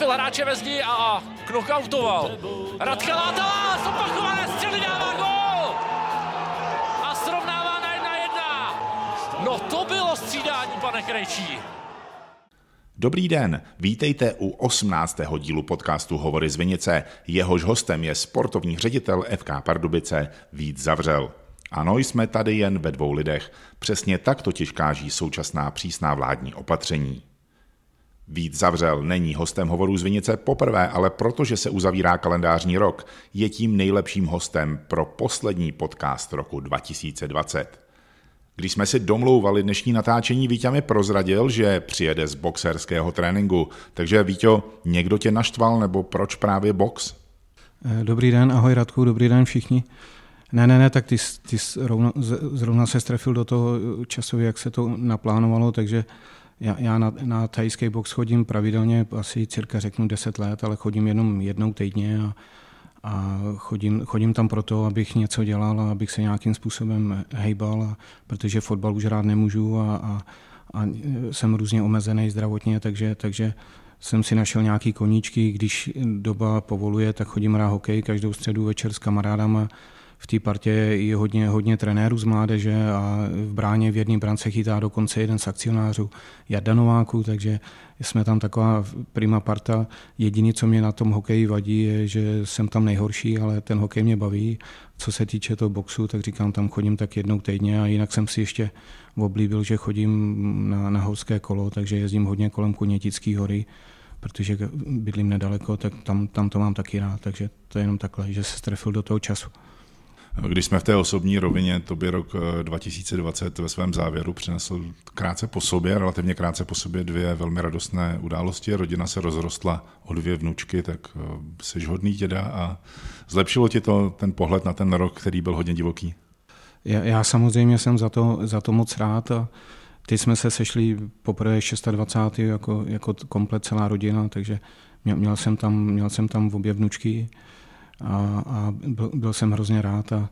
trefil hráče ve zdi a knockoutoval. Radka Látala, zopakované střely dává gol! A srovnává na jedna jedna. No to bylo střídání, pane Krejčí. Dobrý den, vítejte u 18. dílu podcastu Hovory z Vinice. Jehož hostem je sportovní ředitel FK Pardubice Vít Zavřel. Ano, jsme tady jen ve dvou lidech. Přesně tak totiž káží současná přísná vládní opatření. Vít Zavřel není hostem hovorů z Vinice poprvé, ale protože se uzavírá kalendářní rok, je tím nejlepším hostem pro poslední podcast roku 2020. Když jsme si domlouvali dnešní natáčení, Vítě mi prozradil, že přijede z boxerského tréninku. Takže Víťo, někdo tě naštval nebo proč právě box? Eh, dobrý den, ahoj Radku, dobrý den všichni. Ne, ne, ne, tak ty, ty zrovna, zrovna se strefil do toho časově, jak se to naplánovalo, takže já, já na, na thajský box chodím pravidelně asi cirka řeknu 10 let, ale chodím jenom jednou týdně a, a chodím, chodím tam proto, abych něco dělal a abych se nějakým způsobem hejbal, a, protože fotbal už rád nemůžu a, a, a jsem různě omezený zdravotně, takže, takže jsem si našel nějaký koníčky, když doba povoluje, tak chodím hrát hokej každou středu večer s kamarádama, v té partě je hodně, hodně trenérů z mládeže a v bráně v jedné brance chytá dokonce jeden z akcionářů Jarda Nováku, takže jsme tam taková prima parta. Jediné, co mě na tom hokeji vadí, je, že jsem tam nejhorší, ale ten hokej mě baví. Co se týče toho boxu, tak říkám, tam chodím tak jednou týdně a jinak jsem si ještě oblíbil, že chodím na, na horské kolo, takže jezdím hodně kolem Kunětický hory protože bydlím nedaleko, tak tam, tam to mám taky rád, takže to je jenom takhle, že se strefil do toho času. Když jsme v té osobní rovině, to by rok 2020 ve svém závěru přinesl krátce po sobě, relativně krátce po sobě dvě velmi radostné události. Rodina se rozrostla o dvě vnučky, tak eh, jsi hodný děda a zlepšilo ti to ten pohled na ten rok, který byl hodně divoký? Já, já samozřejmě jsem za to, za to moc rád a teď jsme se sešli poprvé 26. jako, jako komplet celá rodina, takže měl, měl, jsem, tam, měl jsem tam obě vnučky a, a byl, byl jsem hrozně rád a,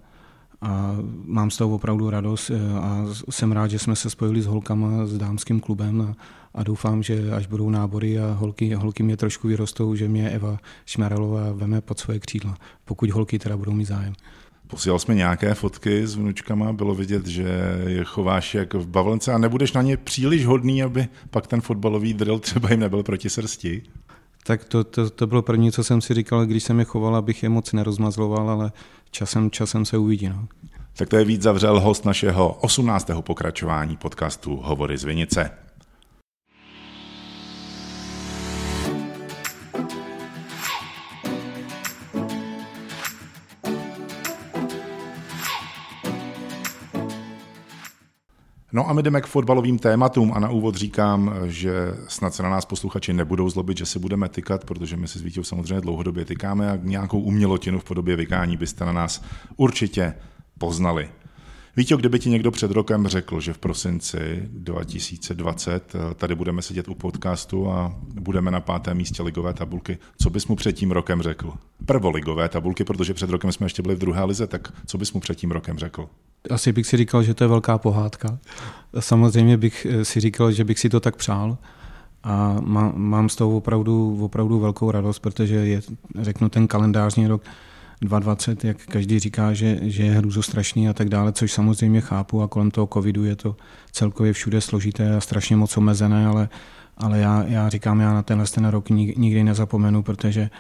a mám z toho opravdu radost e, a jsem rád, že jsme se spojili s holkama, s dámským klubem a, a doufám, že až budou nábory a holky, holky mě trošku vyrostou, že mě Eva Šmerelová veme pod svoje křídla, pokud holky teda budou mít zájem. Posílal jsme nějaké fotky s vnučkama, bylo vidět, že je chováš jak v bavlence a nebudeš na ně příliš hodný, aby pak ten fotbalový drill třeba jim nebyl proti srsti. Tak to, to, to bylo první, co jsem si říkal, když jsem je choval, abych je moc nerozmazloval, ale časem, časem se uvidí. No. Tak to je víc zavřel host našeho 18. pokračování podcastu Hovory z Vinice. No a my jdeme k fotbalovým tématům a na úvod říkám, že snad se na nás posluchači nebudou zlobit, že si budeme tykat, protože my si s Vítěou samozřejmě dlouhodobě tykáme a nějakou umělotinu v podobě vykání byste na nás určitě poznali. Víte, kdyby ti někdo před rokem řekl, že v prosinci 2020 eh, tady budeme sedět u podcastu a budeme na pátém místě ligové tabulky, co bys mu před tím rokem řekl? Prvoligové tabulky, protože před rokem jsme ještě byli v druhé lize, tak co bys mu před tím rokem řekl? Asi bych si říkal, že to je velká pohádka. Samozřejmě bych eh, si říkal, že bych si to tak přál a mám z toho opravdu, opravdu velkou radost, protože je, řeknu, ten kalendářní rok 2020, jak každý říká, že, že je hrůzostrašný a tak dále, což samozřejmě chápu a kolem toho covidu je to celkově všude složité a strašně moc omezené, ale, ale já, já říkám, já na tenhle ten rok nikdy nezapomenu, protože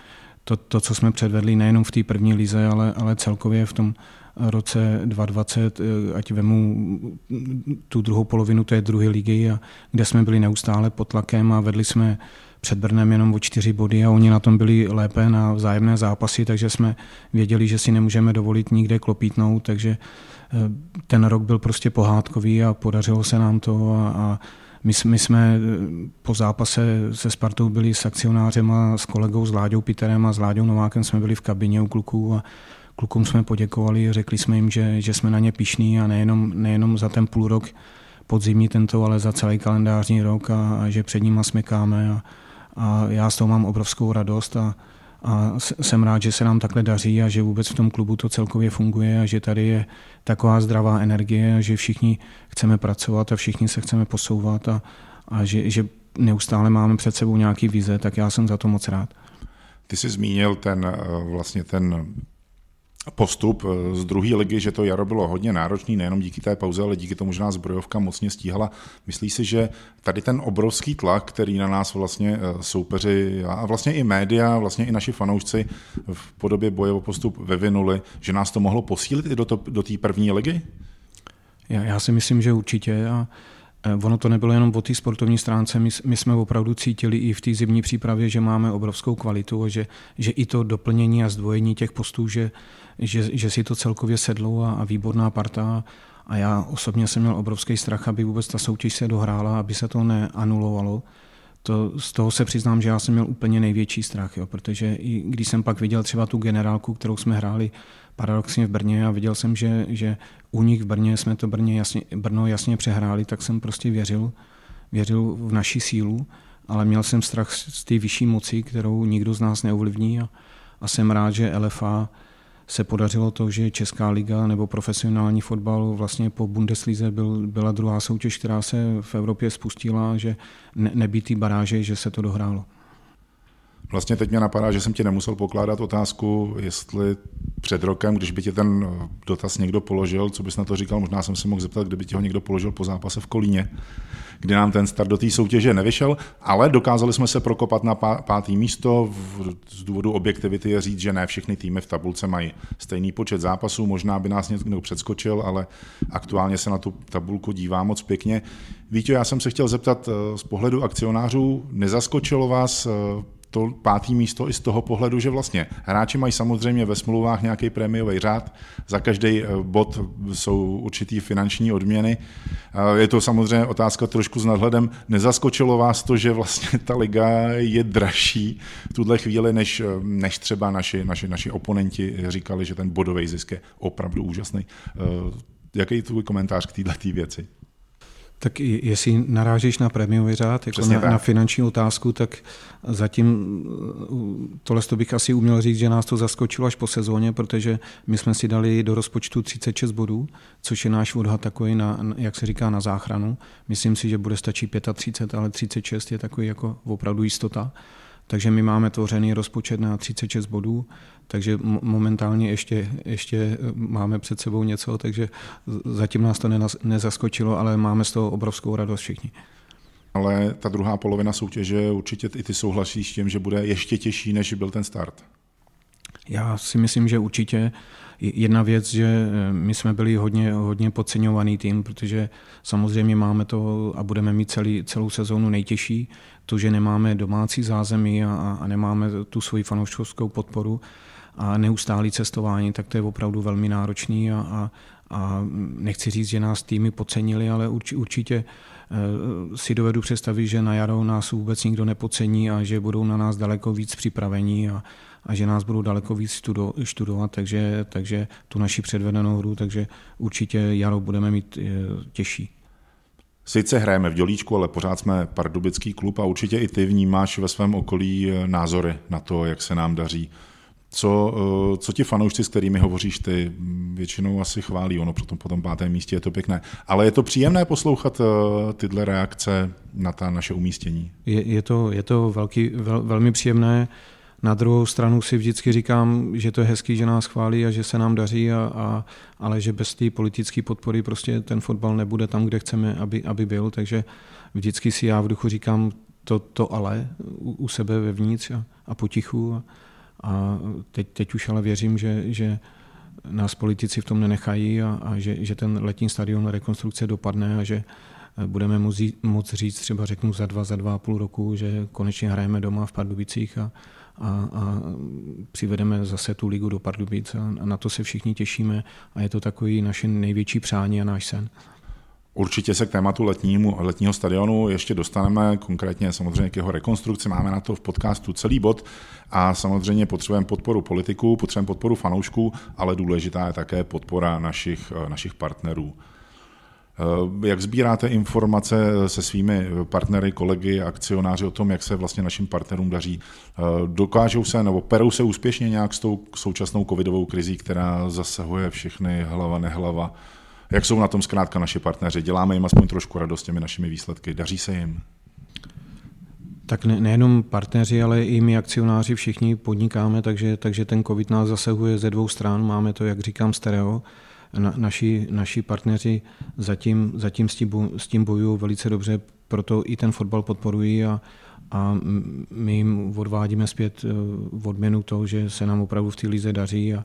to, to, co jsme předvedli nejenom v té první lize, ale, ale celkově v tom roce 2020, eh, ať vemu tu druhou polovinu té druhé ligy, a kde jsme byli neustále pod tlakem a vedli jsme před Brnem jenom o čtyři body a oni na tom byli lépe na vzájemné zápasy, takže jsme věděli, že si nemůžeme dovolit nikde klopítnout, takže eh, ten rok byl prostě pohádkový a podařilo se nám to a, a my, my jsme eh, po zápase se Spartou byli s akcionářem a s kolegou, s Láďou Piterem a s Láďou Novákem jsme byli v kabině u kluků a klukům jsme poděkovali, řekli jsme jim, že, že jsme na ně pišní a nejenom, nejenom za ten půl rok podzimní tento, ale za celý kalendářní rok a, a že před nimi smekáme a, a já z toho mám obrovskou radost a, a jsem rád, že se nám takhle daří a že vůbec v tom klubu to celkově funguje a že tady je taková zdravá energie a že všichni chceme pracovat a všichni se chceme posouvat a, a že, že neustále máme před sebou nějaký vize, tak já jsem za to moc rád. Ty jsi zmínil ten vlastně ten postup eh, z druhé ligy, že to jaro bylo hodně náročný, nejenom díky té pauze, ale díky tomu, že nás zbrojovka mocně stíhala. Myslíš si, že tady ten obrovský tlak, který na nás vlastně eh, soupeři a vlastně i média, vlastně i naši fanoušci v podobě boje o postup vyvinuli, že nás to mohlo posílit i do, to, do té první ligy? Já, já si myslím, že určitě. A Eh, ono to nebylo jenom o té sportovní stránce, my, my jsme opravdu cítili i v té zimní přípravě, že máme obrovskou kvalitu a že, že i to doplnění a zdvojení těch postů, že, že, že si to celkově sedlo a, a výborná parta. A já osobně jsem měl obrovský strach, aby vůbec ta soutěž se dohrála, aby se to neanulovalo. To, z toho se přiznám, že já jsem měl úplně největší strach, jo, protože i když jsem pak viděl třeba tu generálku, kterou jsme hráli paradoxně v Brně a viděl jsem, že, že u nich v Brně jsme to Brně jasně, Brno jasně přehráli, tak jsem prostě věřil, věřil v naší sílu, ale měl jsem strach z té vyšší moci, kterou nikdo z nás neovlivní a, a jsem rád, že LFA se podařilo to, že Česká liga nebo profesionální fotbal vlastně po Bundeslize byl, byla druhá soutěž, která se v Evropě spustila, že ne, nebýtý baráže, že se to dohrálo. Vlastně teď mě napadá, že jsem ti nemusel pokládat otázku, jestli před rokem, když by ti ten dotaz někdo položil, co bys na to říkal, možná jsem se mohl zeptat, kdyby ti ho někdo položil po zápase v Kolíně, kdy nám ten start do té soutěže nevyšel, ale dokázali jsme se prokopat na pátý místo. Z důvodu objektivity je říct, že ne všechny týmy v tabulce mají stejný počet zápasů, možná by nás někdo předskočil, ale aktuálně se na tu tabulku dívá moc pěkně. Víte, já jsem se chtěl zeptat eh, z pohledu akcionářů, nezaskočilo vás eh, to pátý místo i z toho pohledu, že vlastně hráči mají samozřejmě ve smlouvách nějaký prémiový řád, za každý eh, bod jsou určitý finanční odměny. Je to samozřejmě otázka trošku s nadhledem. Nezaskočilo vás to, že vlastně ta liga je dražší v tuhle chvíli, než, eh, než třeba naši, naši, naši oponenti říkali, že ten bodový zisk je opravdu úžasný. Eh, jaký je tvůj komentář k této věci? Tak jestli narážíš na prémiový řád, jako na, na finanční otázku, tak zatím tohle to bych asi uměl říct, že nás to zaskočilo až po sezóně, protože my jsme si dali do rozpočtu 36 bodů, což je náš odhad takový, na, jak se říká, na záchranu. Myslím si, že bude stačit 35, ale 36 je takový jako opravdu jistota. Takže my máme tvořený rozpočet na 36 bodů, takže momentálně ještě, ještě eh, máme před sebou něco, takže zatím nás to nezaskočilo, ale máme z toho obrovskou radost všichni. Ale ta druhá polovina soutěže určitě i ty souhlasíš s tím, že bude ještě těžší, než byl ten start. Já si myslím, že určitě jedna věc, že eh, my jsme byli hodně, hodně podceňovaný tým, protože samozřejmě máme to a budeme mít celý, celou sezónu nejtěžší, to, že nemáme domácí zázemí a, a nemáme tu svoji fanouškovskou podporu a neustálý cestování, tak to je opravdu velmi náročný a, a, a nechci říct, že nás týmy podcenili, ale urči, určitě eh, si dovedu představit, že na jaro nás vůbec nikdo nepocení a že budou na nás daleko víc připravení a, a že nás budou daleko víc studo, studovat, takže, takže tu naši předvedenou hru, takže určitě jaro budeme mít eh, těžší. Sice hrajeme v Dělíčku, ale pořád jsme pardubický klub a určitě i ty vnímáš ve svém okolí eh, názory na to, jak se nám daří. Co, eh, co ti fanoušci, s kterými hovoříš ty, většinou asi chválí, ono potom po tom pátém místě je to pěkné. Ale je to příjemné poslouchat tyhle reakce na ta naše umístění? Je, je to, je to velký, vel, velmi příjemné. Na druhou stranu si vždycky říkám, že to je hezký, že nás chválí a že se nám daří, a, a, ale že bez té politické podpory prostě ten fotbal nebude tam, kde chceme, aby, aby byl. Takže vždycky si já v duchu říkám to, to ale u, u sebe vevnitř a, a potichu. A, a teď, teď už ale věřím, že, že nás politici v tom nenechají a, a že, že ten letní stadion rekonstrukce dopadne a že budeme moct říct třeba řeknu za dva, za dva a půl roku, že konečně hrajeme doma v Pardubicích a, a, a přivedeme zase tu ligu do Pardubic a, na to se všichni těšíme a je to takový naše největší přání a náš sen. Určitě se k tématu letnímu, letního stadionu ještě dostaneme, konkrétně samozřejmě k jeho rekonstrukci. Máme na to v podcastu celý bod a samozřejmě potřebujeme podporu politiků, potřebujeme podporu fanoušků, ale důležitá je také podpora našich, našich partnerů. Eh, jak sbíráte informace se svými partnery, kolegy, akcionáři o tom, jak se vlastně našim partnerům daří? Eh, dokážou se nebo perou se úspěšně nějak s tou současnou covidovou krizí, která zasahuje všechny hlava, nehlava? Jak jsou na tom zkrátka naši partneři? Děláme jim aspoň trošku radost těmi našimi výsledky? Daří se jim? Tak ne, nejenom partneři, ale i my akcionáři všichni podnikáme, takže, takže ten COVID nás zasahuje ze dvou stran. Máme to, jak říkám, stereo. Na, naši, naši partneři zatím, zatím s, tím, s tím bojují velice dobře, proto i ten fotbal podporují a, a my jim odvádíme zpět v odměnu to, že se nám opravdu v té lize daří a,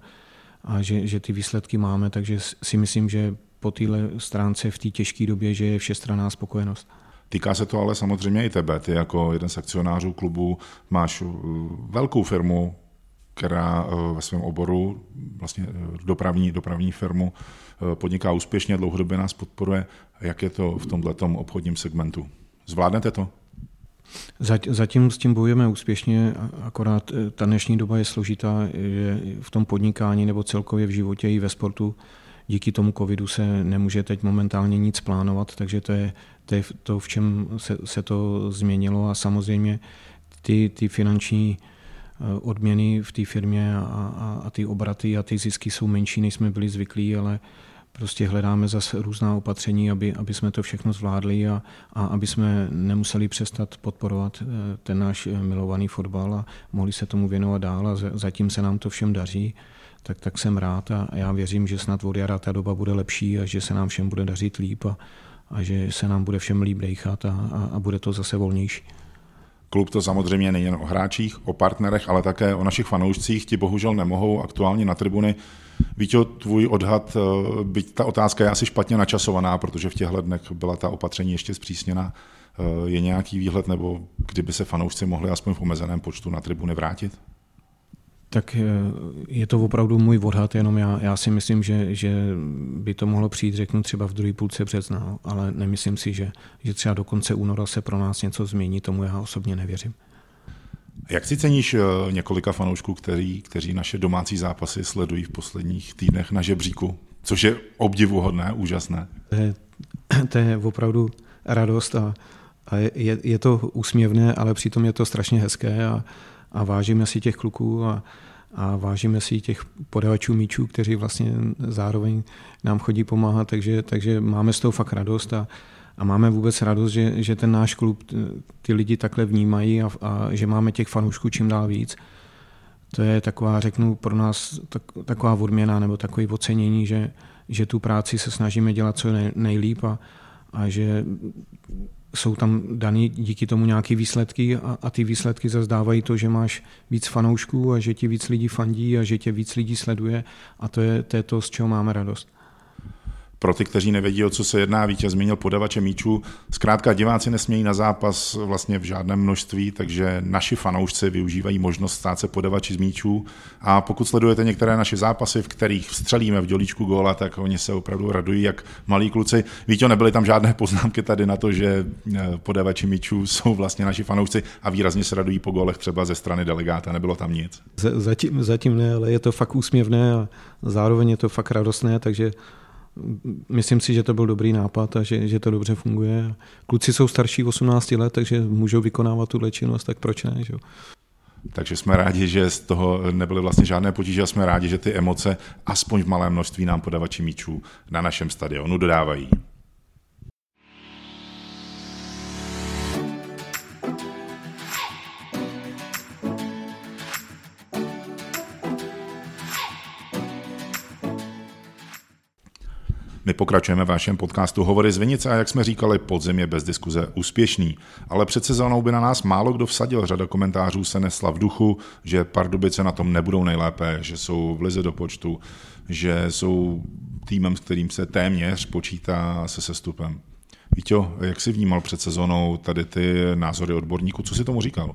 a že, že ty výsledky máme, takže si myslím, že po téhle stránce v té těžké době, že je všestranná spokojenost. Týká se to ale samozřejmě i tebe. Ty jako jeden z akcionářů klubu máš uh, velkou firmu, která uh, ve svém oboru, vlastně uh, dopravní, dopravní firmu, podniká úspěšně, dlouhodobě nás podporuje. Jak je to v tomto obchodním segmentu? Zvládnete to? Zatím s tím bojujeme úspěšně, akorát ta dnešní doba je složitá, že v tom podnikání nebo celkově v životě i ve sportu díky tomu covidu se nemůže teď momentálně nic plánovat, takže to je to, je to v čem se, se to změnilo a samozřejmě ty, ty finanční eh, odměny v té firmě a, a, a ty obraty a ty zisky jsou menší, než jsme byli zvyklí, ale prostě hledáme zase různá opatření, aby, aby jsme to všechno zvládli a, a aby jsme nemuseli přestat podporovat eh, ten náš eh, milovaný fotbal a mohli se tomu věnovat dál a zatím se nám to všem daří tak, tak jsem rád a já věřím, že snad od jara ta doba bude lepší a že se nám všem bude dařit líp a, a že se nám bude všem líp dejchat a, a, a bude to zase volnější. Klub to samozřejmě nejen o hráčích, o partnerech, ale také o našich fanoušcích. Ti bohužel nemohou aktuálně na tribuny. Víte, tvůj odhad, eh, byť ta otázka je asi špatně načasovaná, protože v těchto dnech byla ta opatření ještě zpřísněna. Eh, je nějaký výhled, nebo kdyby se fanoušci mohli aspoň v omezeném počtu na tribuny vrátit? Tak eh, je to opravdu můj odhad, jenom já, já si myslím, že, že by to mohlo přijít, řeknu třeba v druhé půlce března, ale nemyslím si, že, že třeba do konce února se pro nás něco změní, tomu já osobně nevěřím. Jak si ceníš eh, několika fanoušků, kteří, kteří naše domácí zápasy sledují v posledních týdnech na žebříku, což je obdivuhodné, úžasné? To je, to je opravdu radost a, a je, je to úsměvné, ale přitom je to strašně hezké a, a vážíme si těch kluků a, a vážíme si těch podavačů míčů, kteří vlastně zároveň nám chodí pomáhat, takže, takže máme z toho fakt radost a, a máme vůbec radost, že, že ten náš klub ty lidi takhle vnímají a, a že máme těch fanoušků čím dál víc. To je taková, řeknu, pro nás tak, taková odměna nebo takové ocenění, že, že tu práci se snažíme dělat co nej, nejlíp a, a že jsou tam daný díky tomu nějaké výsledky a, a ty výsledky zazdávají to, že máš víc fanoušků a že ti víc lidí fandí a že tě víc lidí sleduje a to je, to je to, z čeho máme radost. Pro ty, kteří nevědí, o co se jedná, vítěz zmínil podavače míčů. Zkrátka diváci nesmějí na zápas vlastně v žádném množství, takže naši fanoušci využívají možnost stát se podavači z míčů. A pokud sledujete některé naše zápasy, v kterých vstřelíme v dělíčku góla, tak oni se opravdu radují, jak malí kluci. Víte, nebyly tam žádné poznámky tady na to, že eh, podavači míčů jsou vlastně naši fanoušci a výrazně se radují po gólech třeba ze strany delegáta. Nebylo tam nic. Zatím, zatím ne, ale je to fakt úsměvné a zároveň je to fakt radostné, takže myslím si, že to byl dobrý nápad a že, že to dobře funguje. Kluci jsou starší 18 let, takže můžou vykonávat tu činnost, tak proč ne? Že? Takže jsme rádi, že z toho nebyly vlastně žádné potíže a jsme rádi, že ty emoce aspoň v malém množství nám podavači míčů na našem stadionu dodávají. My pokračujeme v vašem podcastu Hovory z Vinice a jak jsme říkali, podzim je bez diskuze úspěšný. Ale před sezónou by na nás málo kdo vsadil. Řada komentářů se nesla v duchu, že Pardubice na tom nebudou nejlépe, že jsou v lize do počtu, že jsou týmem, s kterým se téměř počítá se sestupem. Víte, jak jsi vnímal před sezónou tady ty názory odborníků? Co si tomu říkal?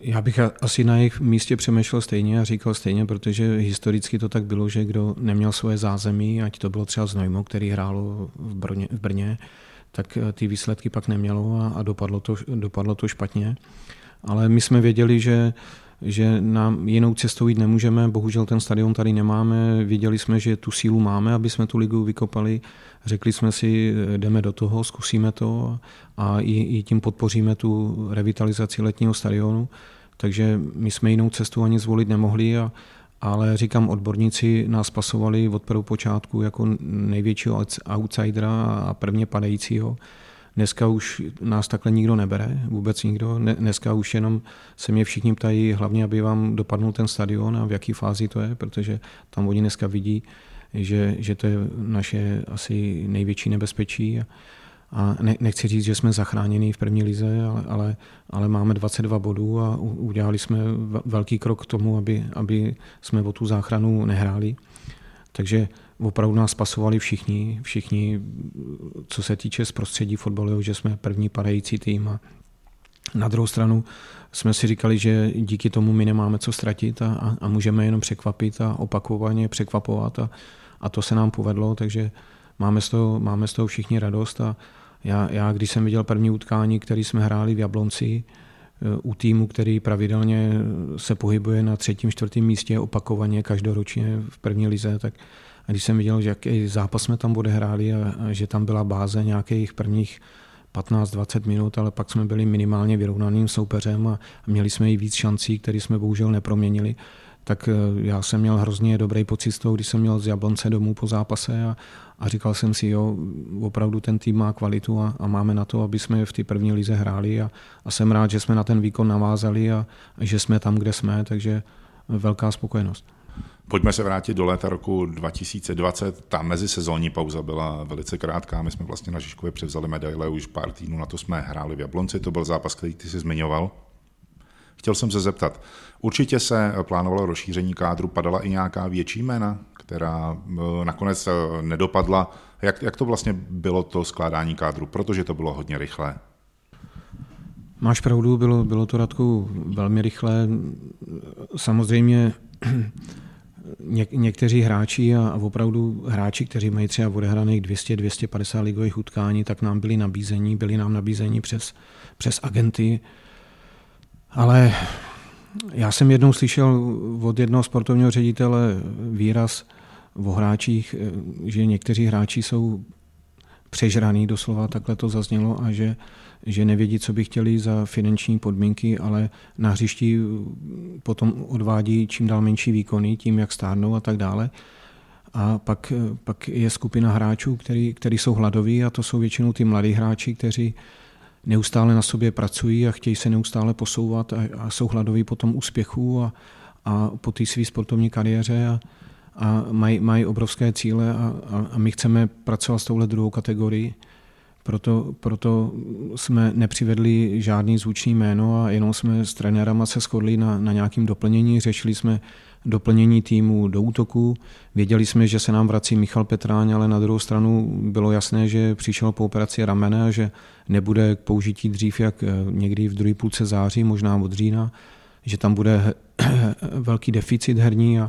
Já bych asi na jejich místě přemýšlel stejně a říkal stejně, protože historicky to tak bylo, že kdo neměl svoje zázemí, ať to bylo třeba Znojmo, který hrálo v Brně, v Brně tak eh, ty výsledky pak nemělo a, a dopadlo, to, dopadlo to špatně. Ale my jsme věděli, že že nám jinou cestou jít nemůžeme, bohužel ten stadion tady nemáme, viděli jsme, že tu sílu máme, aby jsme tu ligu vykopali, řekli jsme si, jdeme do toho, zkusíme to a i, i tím podpoříme tu revitalizaci letního stadionu, takže my jsme jinou cestu ani zvolit nemohli, a, ale říkám, odborníci nás pasovali od prvou počátku jako největšího outsidera a prvně padajícího Dneska už nás takhle nikdo nebere, vůbec nikdo. Dneska už jenom se mě všichni ptají, hlavně, aby vám dopadnul ten stadion a v jaký fázi to je, protože tam oni dneska vidí, že, že to je naše asi největší nebezpečí. A, ne, nechci říct, že jsme zachráněni v první lize, ale, ale, ale máme 22 bodů a udělali jsme velký krok k tomu, aby, aby jsme o tu záchranu nehráli. Takže opravdu nás pasovali všichni, všichni, co se týče z prostředí fotbalu, že jsme první padající tým. A na druhou stranu jsme si říkali, že díky tomu my nemáme co ztratit a, a, můžeme jenom překvapit a opakovaně překvapovat a, a to se nám povedlo, takže máme z toho, máme z toho všichni radost. A já, já, když jsem viděl první utkání, který jsme hráli v Jablonci, u týmu, který pravidelně se pohybuje na třetím, čtvrtém místě opakovaně každoročně v první lize, tak a když jsem viděl, že jaký zápas jsme tam odehráli a, a že tam byla báze nějakých prvních 15-20 minut, ale pak jsme byli minimálně vyrovnaným soupeřem a, a měli jsme i víc šancí, které jsme bohužel neproměnili, tak eh, já jsem měl hrozně dobrý pocit z toho, když jsem měl z Jablonce domů po zápase a, a říkal jsem si, jo, opravdu ten tým má kvalitu a, a máme na to, aby jsme v té první lize hráli a, a jsem rád, že jsme na ten výkon navázali a, a že jsme tam, kde jsme, takže velká spokojenost. Pojďme se vrátit do léta roku 2020. Ta mezisezónní pauza byla velice krátká. My jsme vlastně na Žižkově převzali medaile, už pár týdnů na to jsme hráli v Jablonci. To byl zápas, který ty si zmiňoval. Chtěl jsem se zeptat, určitě se plánovalo rozšíření kádru, padala i nějaká větší jména, která eh, nakonec eh, nedopadla. Jak, jak to vlastně bylo to skládání kádru, protože to bylo hodně rychlé? Máš pravdu, bylo, bylo to Radku velmi rychlé. Samozřejmě něk, někteří hráči a, a opravdu hráči, kteří mají třeba odehraných 200-250 ligových utkání, tak nám byli nabízení, byli nám nabízení přes, přes agenty, ale já jsem jednou slyšel od jednoho sportovního ředitele výraz o hráčích, že někteří hráči jsou přežraný, doslova takhle to zaznělo, a že, že nevědí, co by chtěli za finanční podmínky, ale na hřišti potom odvádí čím dál menší výkony, tím, jak stárnou a tak dále. A pak, pak je skupina hráčů, který, který jsou hladoví a to jsou většinou ty mladí hráči, kteří neustále na sobě pracují a chtějí se neustále posouvat a, a jsou hladoví po tom úspěchu a, a po té své sportovní kariéře a, a mají, mají obrovské cíle a, a, a my chceme pracovat s touhle druhou kategorii. Proto, proto jsme nepřivedli žádný zvučný jméno a jenom jsme s trenérama se shodli na, na nějakým doplnění. Řešili jsme doplnění týmu do útoku. Věděli jsme, že se nám vrací Michal Petráň, ale na druhou stranu bylo jasné, že přišel po operaci ramene a že nebude k použití dřív jak eh, někdy v druhé půlce září, možná od října, že tam bude velký deficit herní a,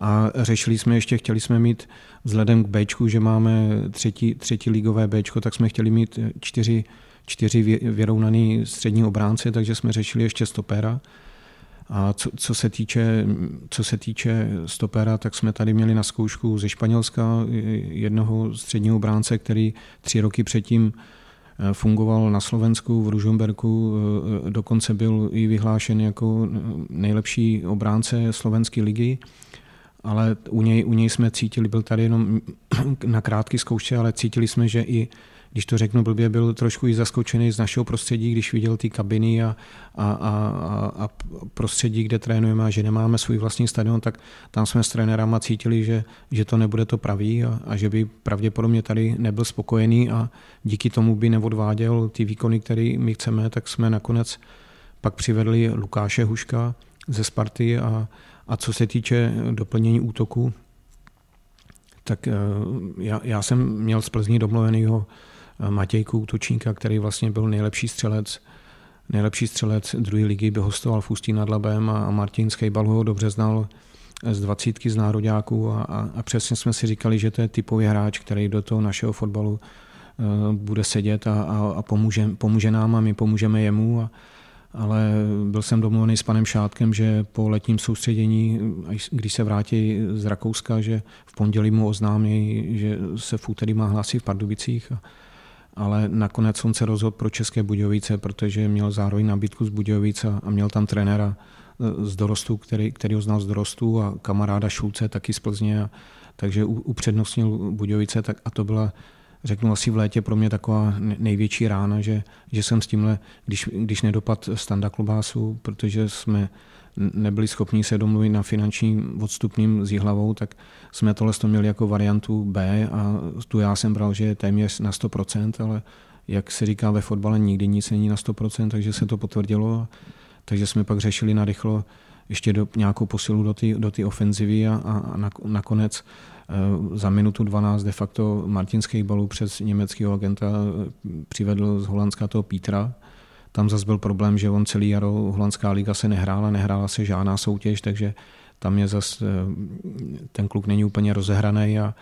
a řešili jsme ještě, chtěli jsme mít vzhledem k Bčku, že máme třetí, třetí ligové Bčko, tak jsme chtěli mít čtyři, čtyři vyrovnaný střední obránce, takže jsme řešili ještě stopera. A co, co, se týče, co se týče stopera, tak jsme tady měli na zkoušku ze Španělska jednoho středního bránce, který tři roky předtím eh, fungoval na Slovensku v Ružomberku, eh, dokonce byl i vyhlášen jako nejlepší obránce slovenské ligy, ale u něj, u něj jsme cítili, byl tady jenom na krátký zkoušce, ale cítili jsme, že i když to řeknu blbě, byl trošku i zaskočený z našeho prostředí, když viděl ty kabiny a, a, a, a prostředí, kde trénujeme a že nemáme svůj vlastní stadion, tak tam jsme s trenérama cítili, že, že to nebude to pravý a, a že by pravděpodobně tady nebyl spokojený a díky tomu by neodváděl ty výkony, které my chceme, tak jsme nakonec pak přivedli Lukáše Huška ze Sparty a, a co se týče doplnění útoku, tak eh, já, já jsem měl z Plzní domluvenýho Matějku útočníka, který vlastně byl nejlepší střelec nejlepší střelec druhé ligy, by hostoval v Ústí nad Labem a Martin Skejbal ho dobře znal z dvacítky z nároďáků a, a, a přesně jsme si říkali, že to je typový hráč, který do toho našeho fotbalu uh, bude sedět a, a, a pomůže, pomůže nám a my pomůžeme jemu. A, ale byl jsem domluvený s panem Šátkem, že po letním soustředění, když se vrátí z Rakouska, že v pondělí mu oznámí, že se v úterý má hlásit v Pardubicích. A, ale nakonec on se rozhodl pro České Budějovice, protože měl zároveň nabídku z Budějovic a, a měl tam trenéra e, z dorostu, který, který ho znal z dorostu a kamaráda Šulce taky z Plzně, a, takže upřednostnil Budějovice tak, a to byla řeknu asi v létě pro mě taková největší rána, že, že jsem s tímhle, když, když nedopad standa klobásu, protože jsme nebyli schopni se domluvit na finančním odstupním s hlavou, tak jsme tohle měli jako variantu B a tu já jsem bral, že je téměř na 100%, ale jak se říká ve fotbale, nikdy nic není na 100%, takže se to potvrdilo. Takže jsme pak řešili narychlo ještě do, nějakou posilu do té do ofenzivy a, a nakonec Eh, za minutu 12 de facto Martin Skejbalu přes německého agenta eh, přivedl z Holandska toho Pítra. Tam zase byl problém, že on celý jaro holandská liga se nehrála, nehrála se žádná soutěž, takže tam je zase eh, ten kluk není úplně rozehraný a,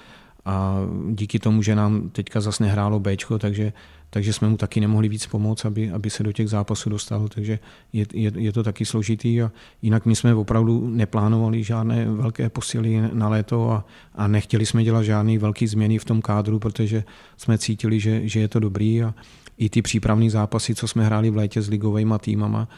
a díky tomu, že nám teďka zase nehrálo B, takže takže jsme mu taky nemohli víc pomoct, aby, aby se do těch zápasů dostal, takže je, je, je to taky složitý a jinak my jsme opravdu neplánovali žádné velké posily na léto a, a nechtěli jsme dělat žádné velké změny v tom kádru, protože jsme cítili, že, že je to dobrý a i ty přípravné zápasy, co jsme hráli v létě s ligovými týmama,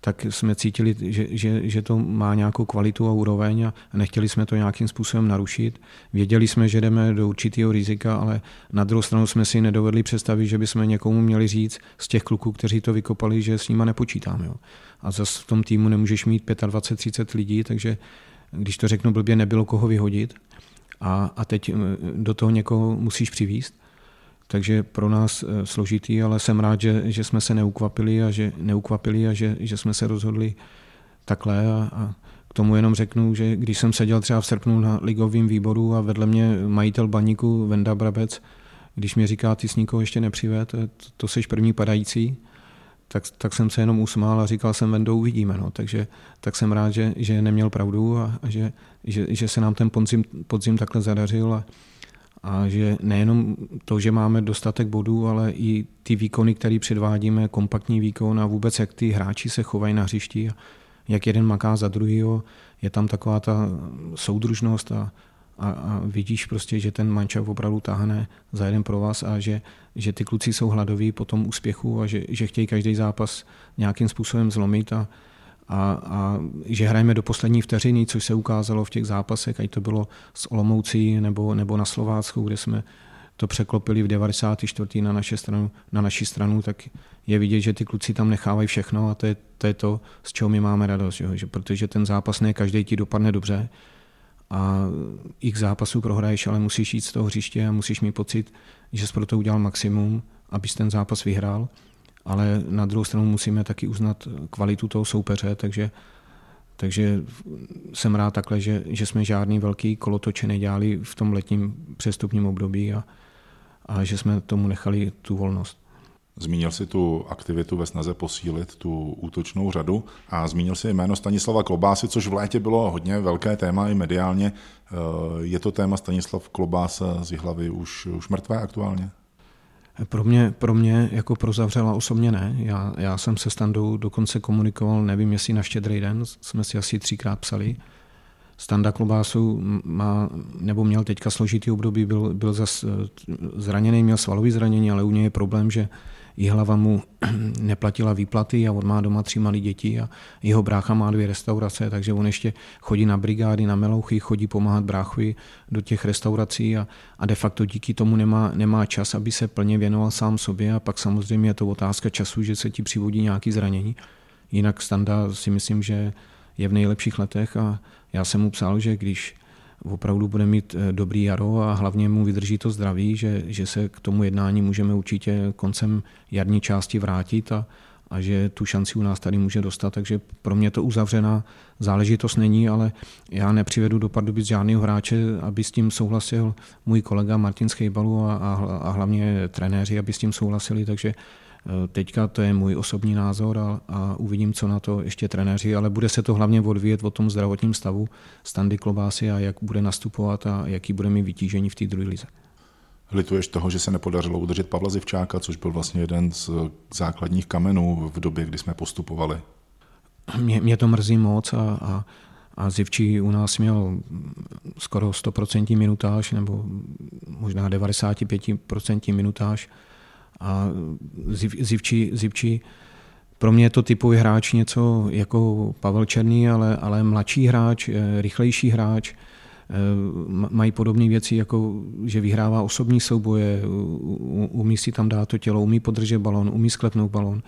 tak jsme cítili, že, že, že to má nějakou kvalitu a úroveň a nechtěli jsme to nějakým způsobem narušit. Věděli jsme, že jdeme do určitého rizika, ale na druhou stranu jsme si nedovedli představit, že bychom někomu měli říct z těch kluků, kteří to vykopali, že s nima nepočítáme. A zase v tom týmu nemůžeš mít 25-30 lidí, takže když to řeknu blbě, nebylo koho vyhodit. A, a teď do toho někoho musíš přivíst takže pro nás eh, složitý, ale jsem rád, že, že jsme se neukvapili a že, neukvapili a že, že jsme se rozhodli takhle a, a k tomu jenom řeknu, že když jsem seděl třeba v srpnu na ligovém výboru a vedle mě majitel baníku Venda Brabec, když mi říká, ty s nikoho ještě nepřived, to, to seš první padající, tak, tak jsem se jenom usmál a říkal jsem, Vendo, uvidíme. No. Takže tak jsem rád, že, že neměl pravdu a, a že, že, že, se nám ten podzim, podzim takhle zadařil a, a že nejenom to, že máme dostatek bodů, ale i ty výkony, které předvádíme, kompaktní výkon a vůbec jak ty hráči se chovají na hřišti, jak jeden maká za druhýho, je tam taková ta soudružnost a, a, a vidíš prostě, že ten mančav opravdu táhne za jeden pro vás a že, že ty kluci jsou hladoví po tom úspěchu a že, že chtějí každý zápas nějakým způsobem zlomit a, a, a že hrajeme do poslední vteřiny, což se ukázalo v těch zápasech, ať to bylo s Olomoucí nebo, nebo na Slovácku, kde jsme to překlopili v 94. na, naše stranu, na naši stranu, tak je vidět, že ty kluci tam nechávají všechno a to je to, je to z čeho my máme radost, jo? Že, protože ten zápas ne každý ti dopadne dobře a x zápasů prohraješ, ale musíš jít z toho hřiště a musíš mít pocit, že jsi pro to udělal maximum, abys ten zápas vyhrál ale na druhou stranu musíme taky uznat kvalitu toho soupeře, takže, takže jsem rád takhle, že, že jsme žádný velký kolotoče nedělali v tom letním přestupním období a, a že jsme tomu nechali tu volnost. Zmínil si tu aktivitu ve snaze posílit tu útočnou řadu a zmínil si jméno Stanislava Klobásy, což v létě bylo hodně velké téma i mediálně. Je to téma Stanislav Klobása z hlavy už, už mrtvé aktuálně? Pro mě, pro mě jako pro Zavřela osobně ne. Já, já jsem se Standou dokonce komunikoval, nevím jestli na štědrý den, jsme si asi třikrát psali. Standa Klobásu má, nebo měl teďka složitý období, byl, byl eh, zraněný, měl svalový zranění, ale u něj je problém, že hlava mu neplatila výplaty a on má doma tři malé děti a jeho brácha má dvě restaurace, takže on ještě chodí na brigády, na melouchy, chodí pomáhat bráchovi do těch restaurací a, a de facto díky tomu nemá, nemá čas, aby se plně věnoval sám sobě a pak samozřejmě je to otázka času, že se ti přivodí nějaký zranění. Jinak Standa si myslím, že je v nejlepších letech a já jsem mu psal, že když opravdu bude mít eh, dobrý jaro a hlavně mu vydrží to zdraví, že, že se k tomu jednání můžeme určitě koncem jarní části vrátit a, a že tu šanci u nás tady může dostat, takže pro mě to uzavřená záležitost není, ale já nepřivedu do Pardubic žádného hráče, aby s tím souhlasil můj kolega Martin Skejbalu a, a, a hlavně trenéři, aby s tím souhlasili, takže teďka to je můj osobní názor a, a uvidím, co na to ještě trenéři, ale bude se to hlavně odvíjet o tom zdravotním stavu Standy Klobásy a jak bude nastupovat a jaký bude mít vytížení v té druhé lize. Lituješ toho, že se nepodařilo udržet Pavla Zivčáka, což byl vlastně jeden z základních kamenů v době, kdy jsme postupovali? Mě, mě to mrzí moc a, a, a Zivčí u nás měl skoro 100% minutáž nebo možná 95% minutáž a Zivči, Zivči pro mě je to typový hráč něco jako Pavel Černý, ale, ale mladší hráč, eh, rychlejší hráč, mají podobné věci, jako že vyhrává osobní souboje, umí si tam dát to tělo, umí podržet balon, umí sklepnout balon,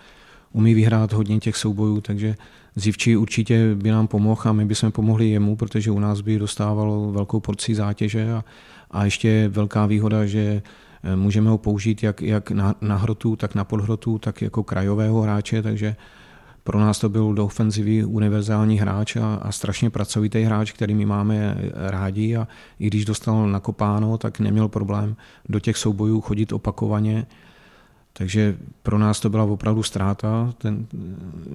umí vyhrát hodně těch soubojů, takže Zivčí určitě by nám pomohl a my bychom pomohli jemu, protože u nás by dostávalo velkou porci zátěže a, a ještě velká výhoda, že eh, můžeme ho použít jak, jak na, na hrotu, tak na podhrotu, tak jako krajového hráče, takže pro nás to byl do ofenzivy univerzální hráč a, a strašně pracovitý hráč, který my máme rádi a i když dostal nakopáno, tak neměl problém do těch soubojů chodit opakovaně. Takže pro nás to byla opravdu ztráta, ten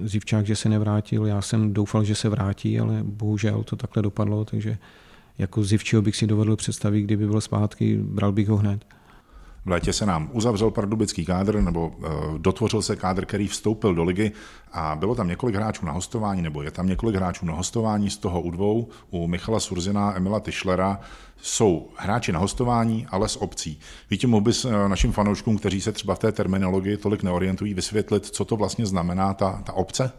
Zivčák, že se nevrátil. Já jsem doufal, že se vrátí, ale bohužel to takhle dopadlo, takže jako Zivčího bych si dovedl představit, kdyby byl zpátky, bral bych ho hned. V létě se nám uzavřel pardubický kádr, nebo uh, dotvořil se kádr, který vstoupil do ligy a bylo tam několik hráčů na hostování, nebo je tam několik hráčů na hostování, z toho u dvou, u Michala Surzina, Emila Tischlera, jsou hráči na hostování, ale z obcí. Víte, mohl bys eh, našim fanouškům, kteří se třeba v té terminologii tolik neorientují, vysvětlit, co to vlastně znamená ta, ta obce?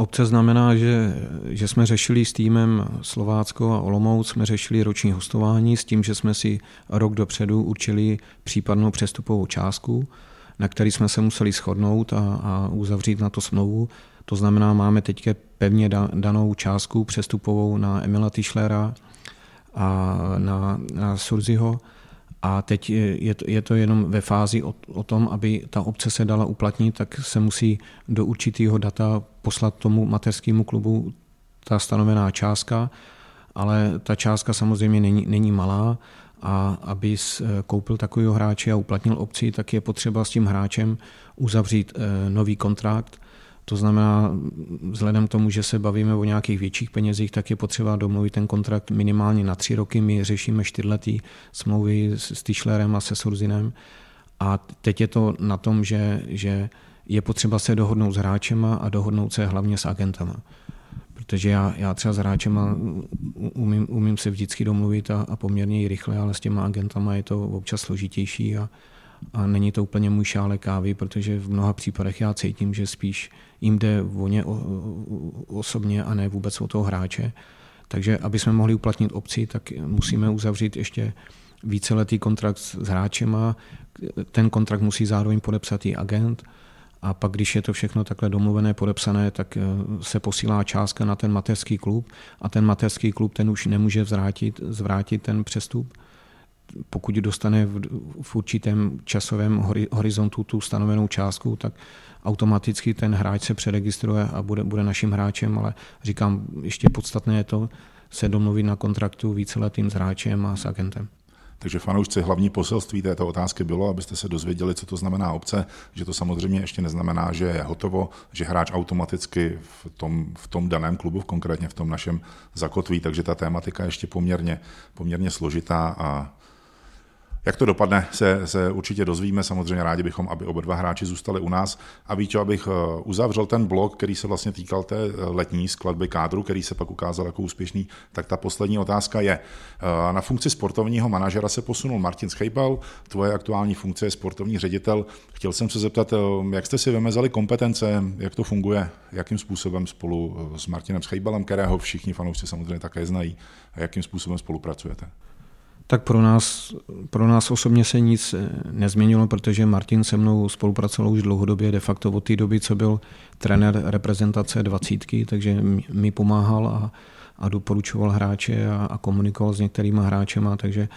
Obce znamená, že, že jsme řešili s týmem Slovácko a Olomouc, jsme řešili roční hostování s tím, že jsme si rok dopředu určili případnou přestupovou částku, na který jsme se museli shodnout a, a uzavřít na to smlouvu. To znamená, máme teď pevně danou částku přestupovou na Emila Tischlera a na, na Surziho a teď je to, je to jenom ve fázi o, o tom, aby ta obce se dala uplatnit, tak se musí do určitého data poslat tomu mateřskému klubu ta stanovená částka, ale ta částka samozřejmě není, není malá. A aby koupil takového hráče a uplatnil obci, tak je potřeba s tím hráčem uzavřít eh, nový kontrakt to znamená, vzhledem k tomu, že se bavíme o nějakých větších penězích, tak je potřeba domluvit ten kontrakt minimálně na tři roky. My řešíme čtyřletý smlouvy s Tischlerem a se Surzinem. A teď je to na tom, že, že je potřeba se dohodnout s hráčema a dohodnout se hlavně s agentama. Protože já, já třeba s hráčema umím, umím se vždycky domluvit a, a poměrně i rychle, ale s těma agentama je to občas složitější a, a není to úplně můj šále kávy, protože v mnoha případech já cítím, že spíš jim jde o ně osobně a ne vůbec o toho hráče. Takže aby jsme mohli uplatnit obci, tak musíme uzavřít ještě víceletý kontrakt s hráčema. Ten kontrakt musí zároveň podepsat i agent. A pak, když je to všechno takhle domluvené, podepsané, tak eh, se posílá částka na ten mateřský klub a ten mateřský klub ten už nemůže zvrátit, zvrátit ten přestup pokud dostane v, v určitém časovém horizontu tu stanovenou částku, tak automaticky ten hráč se přeregistruje a bude, bude naším hráčem, ale říkám, ještě podstatné je to se domluvit na kontraktu víceletým s hráčem a s agentem. Takže fanoušci, hlavní poselství této otázky bylo, abyste se dozvěděli, co to znamená obce, že to samozřejmě ještě neznamená, že je hotovo, že hráč automaticky v tom, v tom daném klubu, konkrétně v tom našem zakotví, takže ta tématika je ještě poměrně, poměrně složitá a jak to dopadne, se, se určitě dozvíme. Samozřejmě rádi bychom, aby oba dva hráči zůstali u nás. A víte, abych eh, uzavřel ten blok, který se vlastně týkal té eh, letní skladby kádru, který se pak ukázal jako úspěšný, tak ta poslední otázka je. Eh, na funkci sportovního manažera se posunul Martin Schejbal, tvoje aktuální funkce je sportovní ředitel. Chtěl jsem se zeptat, jak jste si vymezali kompetence, jak to funguje, jakým způsobem spolu s Martinem Schejbalem, kterého všichni fanoušci samozřejmě také znají, a jakým způsobem spolupracujete? Tak pro nás, pro nás osobně se nic eh, nezměnilo, protože Martin se mnou spolupracoval už dlouhodobě, de facto od té doby, co byl trenér reprezentace dvacítky, takže mi pomáhal a, a doporučoval hráče a, a komunikoval s některými hráčema, takže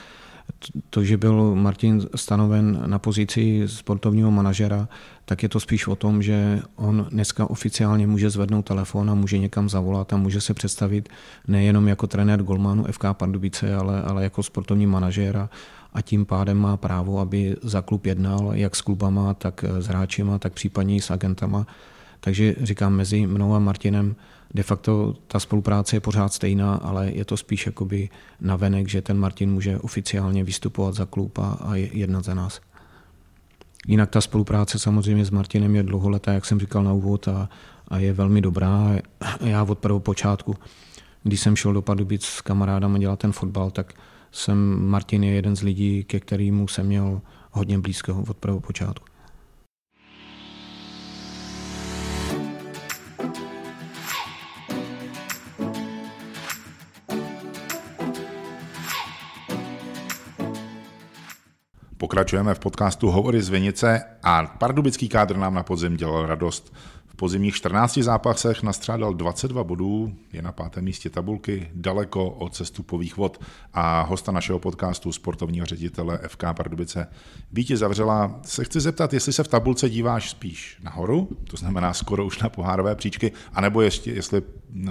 to, že byl Martin stanoven na pozici sportovního manažera, tak je to spíš o tom, že on dneska oficiálně může zvednout telefon a může někam zavolat a může se představit nejenom jako trenér Golmanu FK Pardubice, ale, ale jako sportovní manažera a tím pádem má právo, aby za klub jednal jak s klubama, tak s hráčima, tak případně i s agentama. Takže říkám, mezi mnou a Martinem de facto ta spolupráce je pořád stejná, ale je to spíš jakoby navenek, že ten Martin může oficiálně vystupovat za klub a, a jednat za nás. Jinak ta spolupráce samozřejmě s Martinem je dlouholetá, jak jsem říkal na úvod, a, a je velmi dobrá. Já od prvého počátku, když jsem šel do Pardubic s kamarádama dělat ten fotbal, tak jsem, Martin je jeden z lidí, ke kterému jsem měl hodně blízkého od prvého počátku. Pokračujeme v podcastu Hovory z Vinice a pardubický kádr nám na podzim dělal radost. V pozimních 14 zápasech nastřádal 22 bodů, je na pátém místě tabulky, daleko od sestupových vod a hosta našeho podcastu, sportovního ředitele FK Pardubice Víti Zavřela, se chci zeptat, jestli se v tabulce díváš spíš nahoru, to znamená skoro už na pohárové příčky, anebo ještě, jestli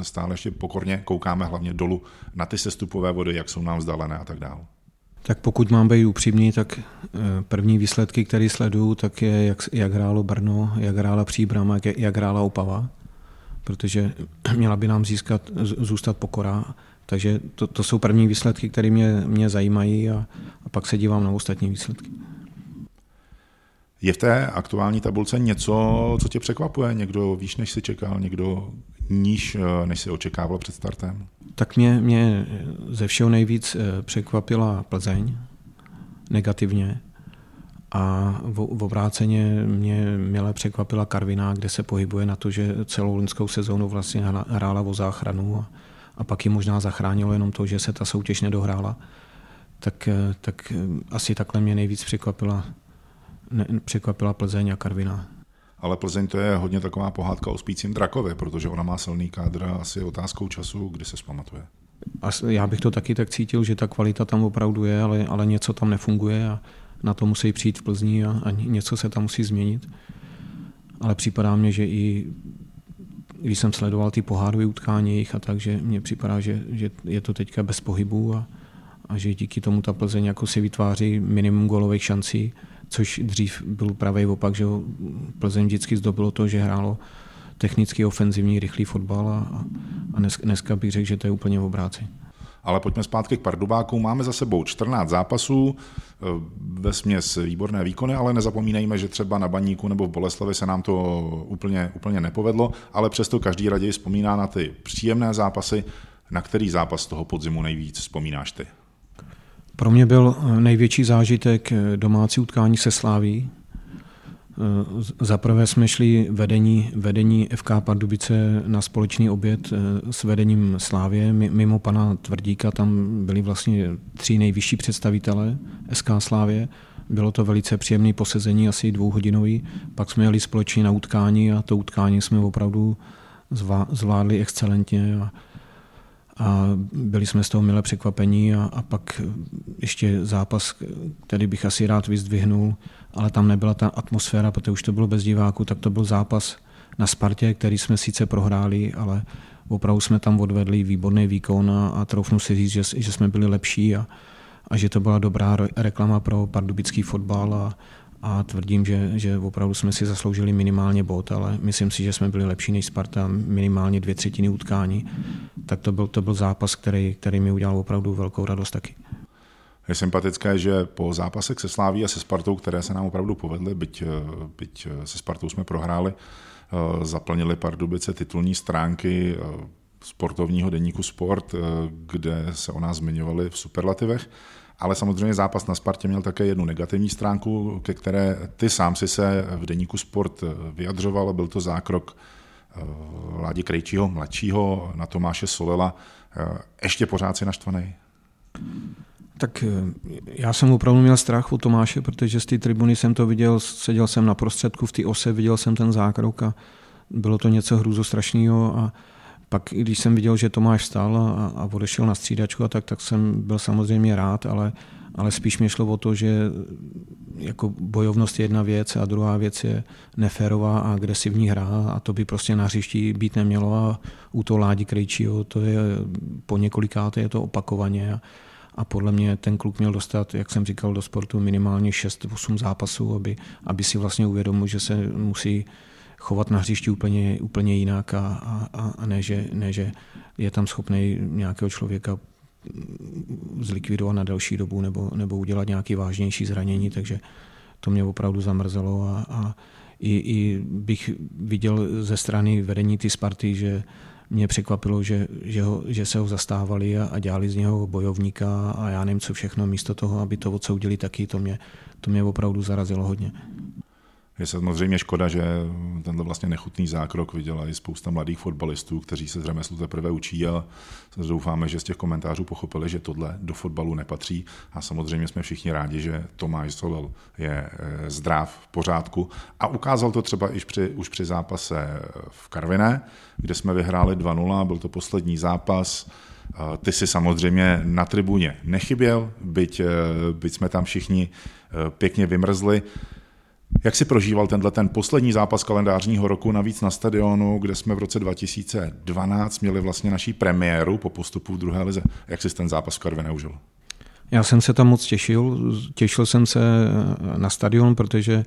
stále ještě pokorně koukáme hlavně dolů na ty sestupové vody, jak jsou nám vzdálené a tak dále. Tak pokud mám být upřímný, tak eh, první výsledky, které sleduju, tak je, jak, jak hrálo Brno, jak hrála Příbram, jak, jak hrála Opava, protože měla by nám získat, zůstat pokora. Takže to, to jsou první výsledky, které mě, mě zajímají a, a pak se dívám na ostatní výsledky. Je v té aktuální tabulce něco, co tě překvapuje? Někdo víš, než si čekal, někdo níž, eh, než si očekával před startem? Tak mě, mě ze všeho nejvíc eh, překvapila Plzeň negativně a v obráceně mě měle překvapila Karviná, kde se pohybuje na to, že celou lidskou sezónu vlastně hrála o záchranu a, a pak ji možná zachránilo jenom to, že se ta soutěž nedohrála. Tak, eh, tak asi takhle mě nejvíc překvapila, ne, překvapila Plzeň a Karviná ale Plzeň to je hodně taková pohádka o spícím drakovi, protože ona má silný kádr a asi je otázkou času, kdy se zpamatuje. Já bych to taky tak cítil, že ta kvalita tam opravdu je, ale, ale něco tam nefunguje a na to musí přijít v Plzni a, a něco se tam musí změnit. Ale připadá mně, že i když jsem sledoval ty pohádové utkání jejich a tak, že mně připadá, že, že je to teďka bez pohybu a, a že díky tomu ta Plzeň jako si vytváří minimum golových šancí což dřív byl pravý opak, že Plzeň vždycky zdobilo to, že hrálo technicky ofenzivní, rychlý fotbal a, a dnes, dneska bych řekl, že to je úplně v obráci. Ale pojďme zpátky k Pardubákům. Máme za sebou 14 zápasů, eh, ve směs výborné výkony, ale nezapomínejme, že třeba na Baníku nebo v Boleslavi se nám to úplně, úplně nepovedlo, ale přesto každý raději vzpomíná na ty příjemné zápasy. Na který zápas toho podzimu nejvíc vzpomínáš ty? Pro mě byl eh, největší zážitek eh, domácí utkání se Sláví. Eh, zaprvé jsme šli vedení, vedení FK Pardubice na společný oběd s vedením Slávě. Mimo pana Tvrdíka tam byli vlastně tři nejvyšší představitelé SK Slávě. Bylo to velice příjemné posezení, asi dvouhodinový. Pak jsme jeli společně na utkání a to utkání jsme opravdu zvládli excelentně. A byli jsme z toho milé překvapení a, a pak ještě zápas, který bych asi rád vyzdvihnul, ale tam nebyla ta atmosféra, protože už to bylo bez diváků, tak to byl zápas na Spartě, který jsme sice prohráli, ale opravdu jsme tam odvedli výborný výkon a, a troufnu si říct, že, že jsme byli lepší a, a že to byla dobrá reklama pro pardubický fotbal a, a tvrdím, že, že opravdu jsme si zasloužili minimálně bod, ale myslím si, že jsme byli lepší než Sparta, minimálně dvě třetiny utkání. Tak to byl, to byl zápas, který, který mi udělal opravdu velkou radost taky. Je sympatické, že po zápasech se Sláví a se Spartou, které se nám opravdu povedly, byť, byť se Spartou jsme prohráli, eh, zaplnili Pardubice titulní stránky eh, sportovního deníku Sport, eh, kde se o nás zmiňovali v superlativech. Ale samozřejmě zápas na Spartě měl také jednu negativní stránku, ke které ty sám si se v deníku Sport vyjadřoval. Byl to zákrok eh, Ládi Krejčího, mladšího, na Tomáše Solela. Eh, ještě pořád si naštvaný? Tak eh, já jsem opravdu měl strach o Tomáše, protože z té tribuny jsem to viděl, seděl jsem na prostředku v té ose, viděl jsem ten zákrok a bylo to něco hrůzostrašného a pak, když jsem viděl, že Tomáš stál a, a odešel na střídačku, a tak, tak jsem byl samozřejmě rád, ale, ale spíš mi šlo o to, že jako bojovnost je jedna věc a druhá věc je neférová a agresivní hra a to by prostě na hřišti být nemělo a u toho Ládi Krejčího to je po několikáté je to opakovaně a, a podle mě ten kluk měl dostat, jak jsem říkal, do sportu minimálně 6-8 zápasů, aby, aby si vlastně uvědomil, že se musí chovat na hřišti úplně, úplně jinak a, a, a ne, že, ne, že je tam schopný nějakého člověka zlikvidovat na delší dobu nebo, nebo udělat nějaké vážnější zranění, takže to mě opravdu zamrzelo a, a i, i bych viděl ze strany vedení ty Sparty, že mě překvapilo, že, že, ho, že se ho zastávali a, a dělali z něho bojovníka a já nevím co všechno místo toho, aby to odsoudili taky, to mě, to mě opravdu zarazilo hodně. Je samozřejmě škoda, že tenhle vlastně nechutný zákrok viděla i spousta mladých fotbalistů, kteří se z remeslu teprve učí a doufáme, že z těch komentářů pochopili, že tohle do fotbalu nepatří. A samozřejmě jsme všichni rádi, že Tomáš Solel je eh, zdrav v pořádku. A ukázal to třeba i při, už při zápase v Karviné, kde jsme vyhráli 2-0, byl to poslední zápas, ty si samozřejmě na tribuně nechyběl, byť, eh, byť jsme tam všichni eh, pěkně vymrzli. Jak si prožíval tenhle ten poslední zápas kalendářního roku, navíc na stadionu, kde jsme v roce 2012 měli vlastně naší premiéru po postupu v druhé lize. Jak jsi ten zápas v Karviné užil? Já jsem se tam moc těšil. Těšil jsem se na stadion, protože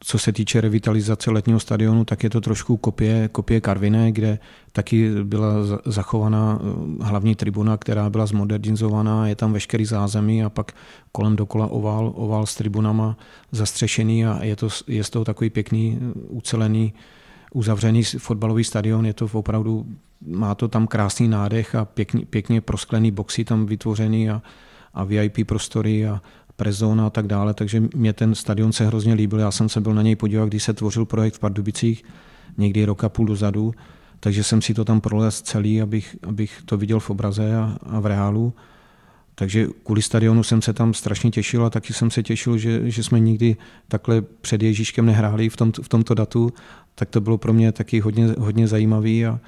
co se týče revitalizace letního stadionu, tak je to trošku kopie, kopie Karviné, kde taky byla zachovaná eh, hlavní tribuna, která byla zmodernizovaná, je tam veškerý zázemí a pak kolem dokola oval, oval s tribunama zastřešený a je, to, je z toho takový pěkný, eh, ucelený, uzavřený fotbalový stadion, je to opravdu, má to tam krásný nádech a pěkně, pěkně prosklený boxy tam vytvořený a, a VIP prostory a, Prezona a tak dále, takže mě ten stadion se hrozně líbil. Já jsem se byl na něj podívat, když se tvořil projekt v Pardubicích, někdy roka půl dozadu, takže jsem si to tam prolez celý, abych, abych to viděl v obraze a, a v reálu. Takže kvůli stadionu jsem se tam strašně těšil a taky jsem se těšil, že, že jsme nikdy takhle před Ježíškem nehráli v, tom, v tomto datu, tak to bylo pro mě taky hodně, hodně zajímavý a,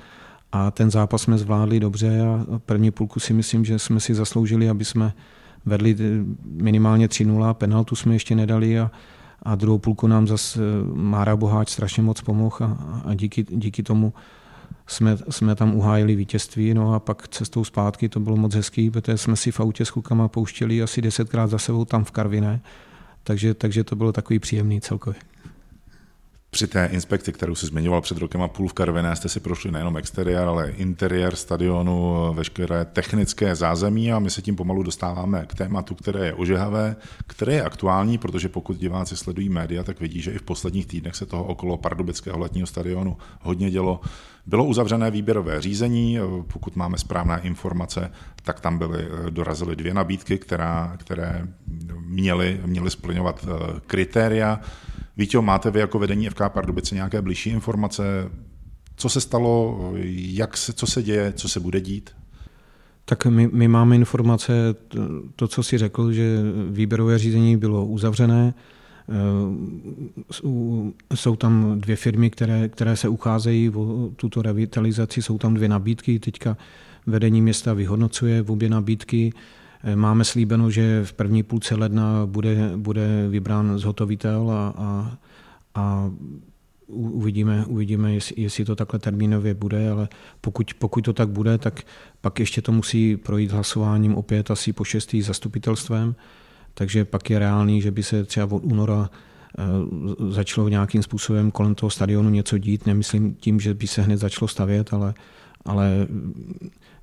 a ten zápas jsme zvládli dobře a první půlku si myslím, že jsme si zasloužili, aby jsme vedli minimálně 3-0, penaltu jsme ještě nedali a, a druhou půlku nám zase Mára Boháč strašně moc pomohl a, a díky, díky tomu jsme, jsme tam uhájili vítězství, no a pak cestou zpátky to bylo moc hezký, protože jsme si v autě s klukama pouštěli asi desetkrát za sebou tam v Karviné, takže, takže to bylo takový příjemný celkově. Při té inspekci, kterou si zmiňoval před rokem a půl v Karviné, jste si prošli nejenom exteriér, ale interiér stadionu, veškeré technické zázemí a my se tím pomalu dostáváme k tématu, které je ožehavé, které je aktuální, protože pokud diváci sledují média, tak vidí, že i v posledních týdnech se toho okolo pardubického letního stadionu hodně dělo. Bylo uzavřené výběrové řízení, pokud máme správné informace, tak tam byly, dorazily dvě nabídky, která, které měly, měly splňovat eh, kritéria. Víte, máte vy jako vedení FK Pardubice nějaké blížší informace? Co se stalo, jak se, co se děje, co se bude dít? Tak my, my máme informace, to, co si řekl, že výběrové řízení bylo uzavřené, eh, jsou tam dvě firmy, které, které se ucházejí o tuto revitalizaci, jsou tam dvě nabídky, teďka vedení města vyhodnocuje v obě nabídky, Eh, máme slíbeno, že v první půlce ledna bude, bude vybrán zhotovitel a, a, a uvidíme, uvidíme jestli, jestli to takhle termínově bude, ale pokud, pokud to tak bude, tak pak ještě to musí projít hlasováním opět asi po šestý zastupitelstvem, takže pak je reálný, že by se třeba od února eh, začalo nějakým způsobem kolem toho stadionu něco dít. Nemyslím tím, že by se hned začalo stavět, ale, ale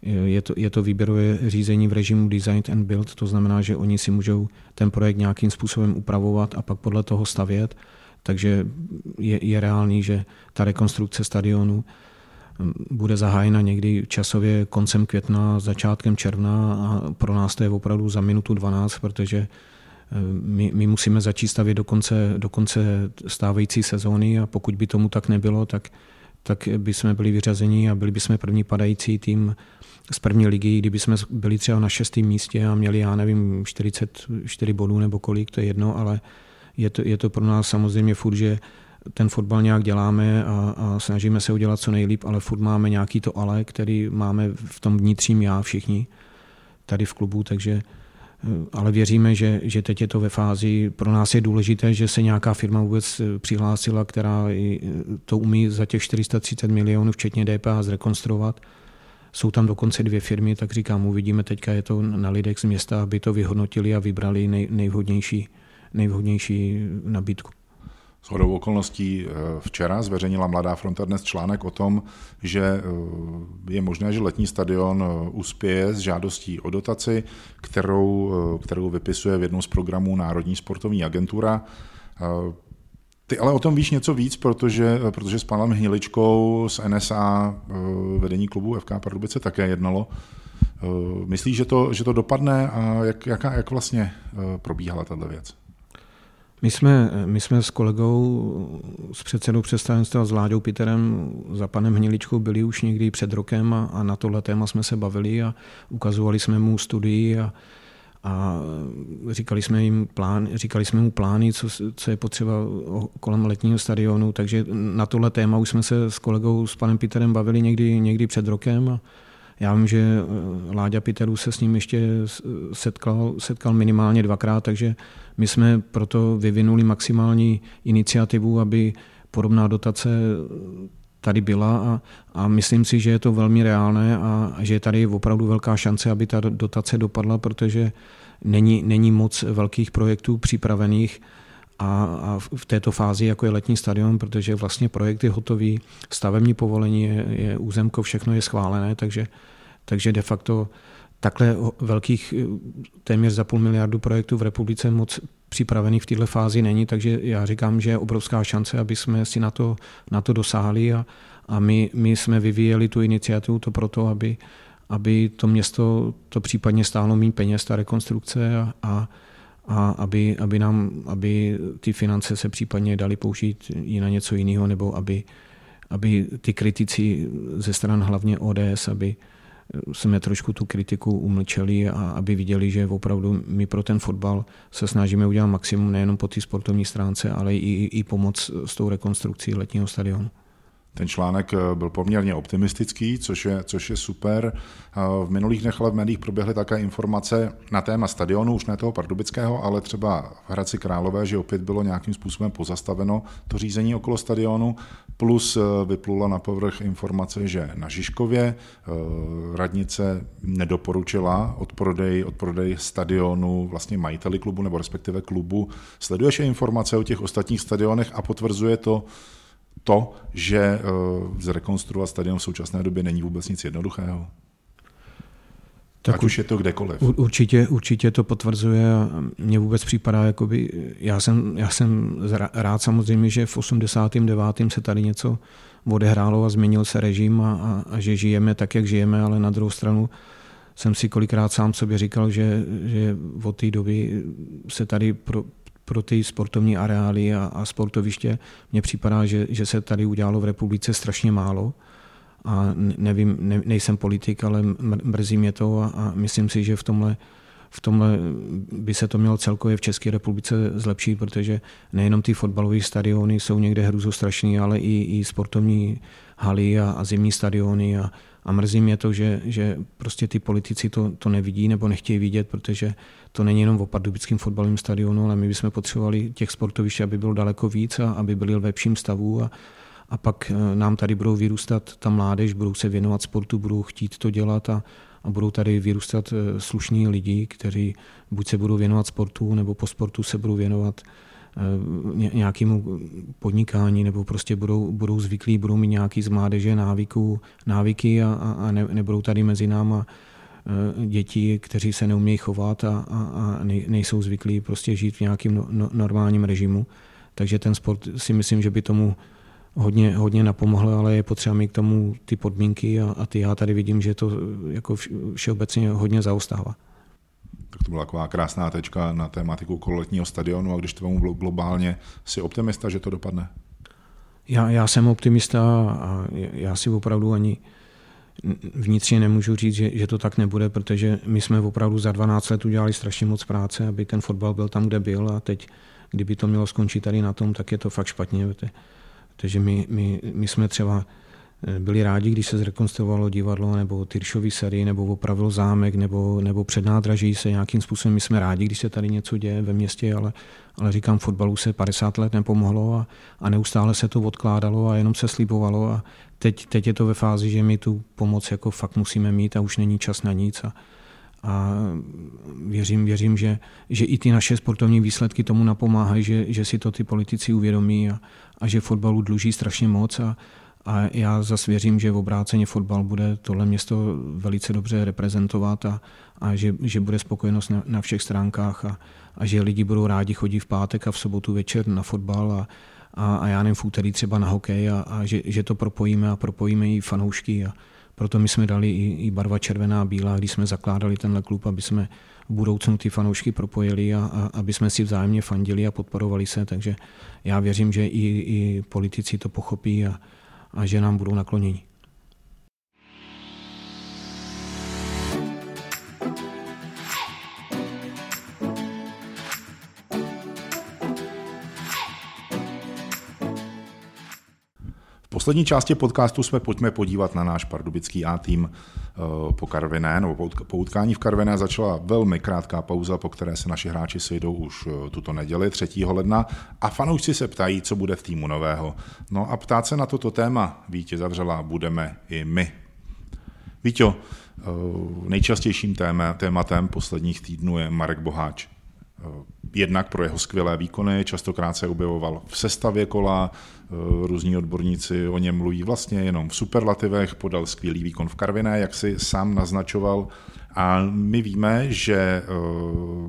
je to, je to výběrové řízení v režimu design and build, to znamená, že oni si můžou ten projekt nějakým způsobem upravovat a pak podle toho stavět. Takže je, je reálný, že ta rekonstrukce stadionu bude zahájena někdy časově koncem května, začátkem června a pro nás to je opravdu za minutu 12, protože hm, my, my musíme začít stavět do konce, do konce stávající sezóny a pokud by tomu tak nebylo, tak, tak by jsme byli vyřazeni a byli bychom první padající tým z první ligy, kdyby jsme byli třeba na šestém místě a měli, já nevím, 44 bodů nebo kolik, to je jedno, ale je to, je to pro nás samozřejmě furt, že ten fotbal nějak děláme a, a snažíme se udělat co nejlíp, ale furt máme nějaký to ale, který máme v tom vnitřním já všichni tady v klubu, takže ale věříme, že, že teď je to ve fázi, pro nás je důležité, že se nějaká firma vůbec přihlásila, která to umí za těch 430 milionů, včetně DPH, zrekonstruovat jsou tam dokonce dvě firmy, tak říkám, uvidíme, teďka je to na lidech z města, aby to vyhodnotili a vybrali nej, nejvhodnější, nejvhodnější nabídku. S hodou okolností eh, včera zveřejnila Mladá fronta dnes článek o tom, že eh, je možné, že letní stadion eh, uspěje s žádostí o dotaci, kterou, kterou vypisuje v jednom z programů Národní sportovní agentura. Ty ale o tom víš něco víc, protože, protože s panem Hniličkou z NSA vedení klubu FK Pardubice také jednalo. Myslíš, že to, že to dopadne a jak, jak, jak vlastně probíhala tato věc? My jsme, my jsme s kolegou, s předsedou představenstva, s Láďou Piterem, za panem Hniličkou byli už někdy před rokem a, a na tohle téma jsme se bavili a ukazovali jsme mu studii a, a říkali jsme, jim plán, říkali jsme mu plány, co, co je potřeba kolem letního stadionu, takže na tohle téma už jsme se s kolegou, s panem Peterem bavili někdy, někdy před rokem a já vím, že Láďa Peterů se s ním ještě setkal, setkal minimálně dvakrát, takže my jsme proto vyvinuli maximální iniciativu, aby podobná dotace tady byla a, a myslím si, že je to velmi reálné a, a že je tady opravdu velká šance, aby ta dotace dopadla, protože není, není moc velkých projektů připravených a, v této fázi, jako je letní stadion, protože vlastně projekt je hotový, stavební povolení je, je územko, všechno je schválené, takže, takže de facto takhle velkých téměř za půl miliardu projektů v republice moc připravený v této fázi není, takže já říkám, že je obrovská šance, aby jsme si na to, na to dosáhli a, a my, my jsme vyvíjeli tu iniciativu to proto, aby, aby to město to případně stálo méně peněz, ta rekonstrukce a, a, a aby, aby, nám, aby ty finance se případně dali použít i na něco jiného, nebo aby, aby ty kritici ze stran hlavně ODS, aby, jsme trošku tu kritiku umlčeli a aby viděli, že opravdu my pro ten fotbal se snažíme udělat maximum nejenom po té sportovní stránce, ale i, i pomoc s tou rekonstrukcí letního stadionu. Ten článek eh, byl poměrně optimistický, což je, což je super. Eh, v minulých dnech ale v médiích proběhly také informace na téma stadionu, už ne toho pardubického, ale třeba v Hradci Králové, že opět bylo nějakým způsobem pozastaveno to řízení okolo stadionu, plus eh, vyplula na povrch informace, že na Žižkově radnice nedoporučila odprodej, odprodej stadionu vlastně majiteli klubu nebo respektive klubu. Sleduješ informace o těch ostatních stadionech a potvrzuje to, to, že eh, zrekonstruovat stadion v současné době není vůbec nic jednoduchého? Tak Ať už je to kdekoliv. Určitě, určitě to potvrzuje a mně vůbec připadá, jakoby, já jsem, já jsem rád samozřejmě, že v 89. se tady něco odehrálo a změnil se režim a, a, a že žijeme tak, jak žijeme, ale na druhou stranu jsem si kolikrát sám sobě říkal, že, že od té doby se tady pro, pro ty sportovní areály a, a sportoviště. Mně připadá, že, že se tady udělalo v republice strašně málo a nevím, ne, nejsem politik, ale mrzí mě to a, a myslím si, že v tomhle, v tomhle by se to mělo celkově v České republice zlepšit, protože nejenom ty fotbalové stadiony jsou někde strašný, ale i, i sportovní haly a, a zimní stadiony a, a mrzí mě to, že, že prostě ty politici to, to nevidí nebo nechtějí vidět, protože to není jenom o pardubickém fotbalovém stadionu, ale my bychom potřebovali těch sportovišť, aby bylo daleko víc a aby byli v lepším stavu. A, a pak eh, nám tady budou vyrůstat ta mládež, budou se věnovat sportu, budou chtít to dělat a, a budou tady vyrůstat eh, slušní lidi, kteří buď se budou věnovat sportu, nebo po sportu se budou věnovat nějakému podnikání, nebo prostě budou, budou zvyklí, budou mít nějaký z mládeže návyků, návyky a, a ne, nebudou tady mezi náma Eh, děti, kteří se neumějí chovat a, a, a nejsou zvyklí prostě žít v nějakém no, no, normálním režimu. Takže ten sport si myslím, že by tomu hodně, hodně napomohl, ale je potřeba mít k tomu ty podmínky a, a ty já tady vidím, že to jako všeobecně hodně zaostává. Tak to byla taková krásná tečka na tématiku kololetního stadionu a když to vám globálně, si optimista, že to dopadne? Já, já jsem optimista a já si opravdu ani vnitřně nemůžu říct, že, že to tak nebude, protože my jsme opravdu za 12 let udělali strašně moc práce, aby ten fotbal byl tam, kde byl a teď, kdyby to mělo skončit tady na tom, tak je to fakt špatně. Takže my, my, my jsme třeba byli rádi, když se zrekonstruovalo divadlo nebo Tyršový série, nebo opravil zámek, nebo, nebo před nádraží se nějakým způsobem. My jsme rádi, když se tady něco děje ve městě, ale, ale říkám, fotbalu se 50 let nepomohlo a, a neustále se to odkládalo a jenom se slibovalo. A teď, teď je to ve fázi, že my tu pomoc jako fakt musíme mít a už není čas na nic. A, a věřím, věřím že, že i ty naše sportovní výsledky tomu napomáhají, že, že si to ty politici uvědomí a, a že fotbalu dluží strašně moc. A, a já zase věřím, že v obráceně fotbal bude tohle město velice dobře reprezentovat a, a že, že bude spokojenost na, na všech stránkách a, a že lidi budou rádi chodit v pátek a v sobotu večer na fotbal a, a, a já nevím, v úterý třeba na hokej a, a že, že to propojíme a propojíme i fanoušky a proto my jsme dali i, i barva červená a bílá, když jsme zakládali tenhle klub, aby jsme v budoucnu ty fanoušky propojili a, a aby jsme si vzájemně fandili a podporovali se, takže já věřím, že i, i politici to pochopí a, a že nám budou nakloněni. Poslední části podcastu jsme pojďme podívat na náš pardubický A tým eh, po Karviné, nebo po utkání v Karviné začala velmi krátká pauza, po které se naši hráči sejdou už eh, tuto neděli 3. ledna a fanoušci se ptají, co bude v týmu nového. No a ptát se na toto téma Vítě Zavřela budeme i my. Víťo, eh, nejčastějším tématem posledních týdnů je Marek Boháč. Jednak pro jeho skvělé výkony, častokrát se objevoval v sestavě kola, eh, různí odborníci o něm mluví vlastně jenom v superlativech, podal skvělý výkon v Karviné, jak si sám naznačoval. A my víme, že eh,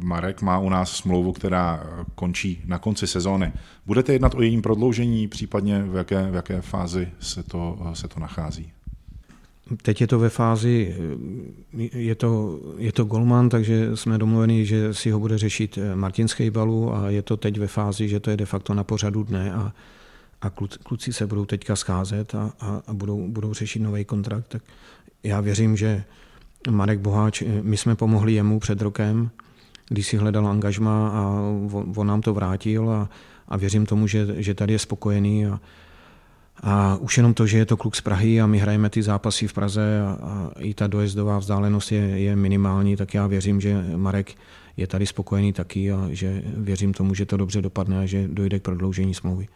Marek má u nás smlouvu, která končí na konci sezóny. Budete jednat o jejím prodloužení, případně v jaké, v jaké fázi se to, se to nachází? Teď je to ve fázi, je to, je to golman, takže jsme domluveni, že si ho bude řešit Martin Skejbalu a je to teď ve fázi, že to je de facto na pořadu dne a, a kluci se budou teďka scházet a, a, a budou, budou řešit nový kontrakt. Tak já věřím, že Marek Boháč, my jsme pomohli jemu před rokem, když si hledal angažma a on, on nám to vrátil a, a věřím tomu, že, že tady je spokojený a, a už jenom to, že je to kluk z Prahy a my hrajeme ty zápasy v Praze a, a i ta dojezdová vzdálenost je, je minimální, tak já věřím, že Marek je tady spokojený taky a že věřím tomu, že to dobře dopadne a že dojde k prodloužení smlouvy.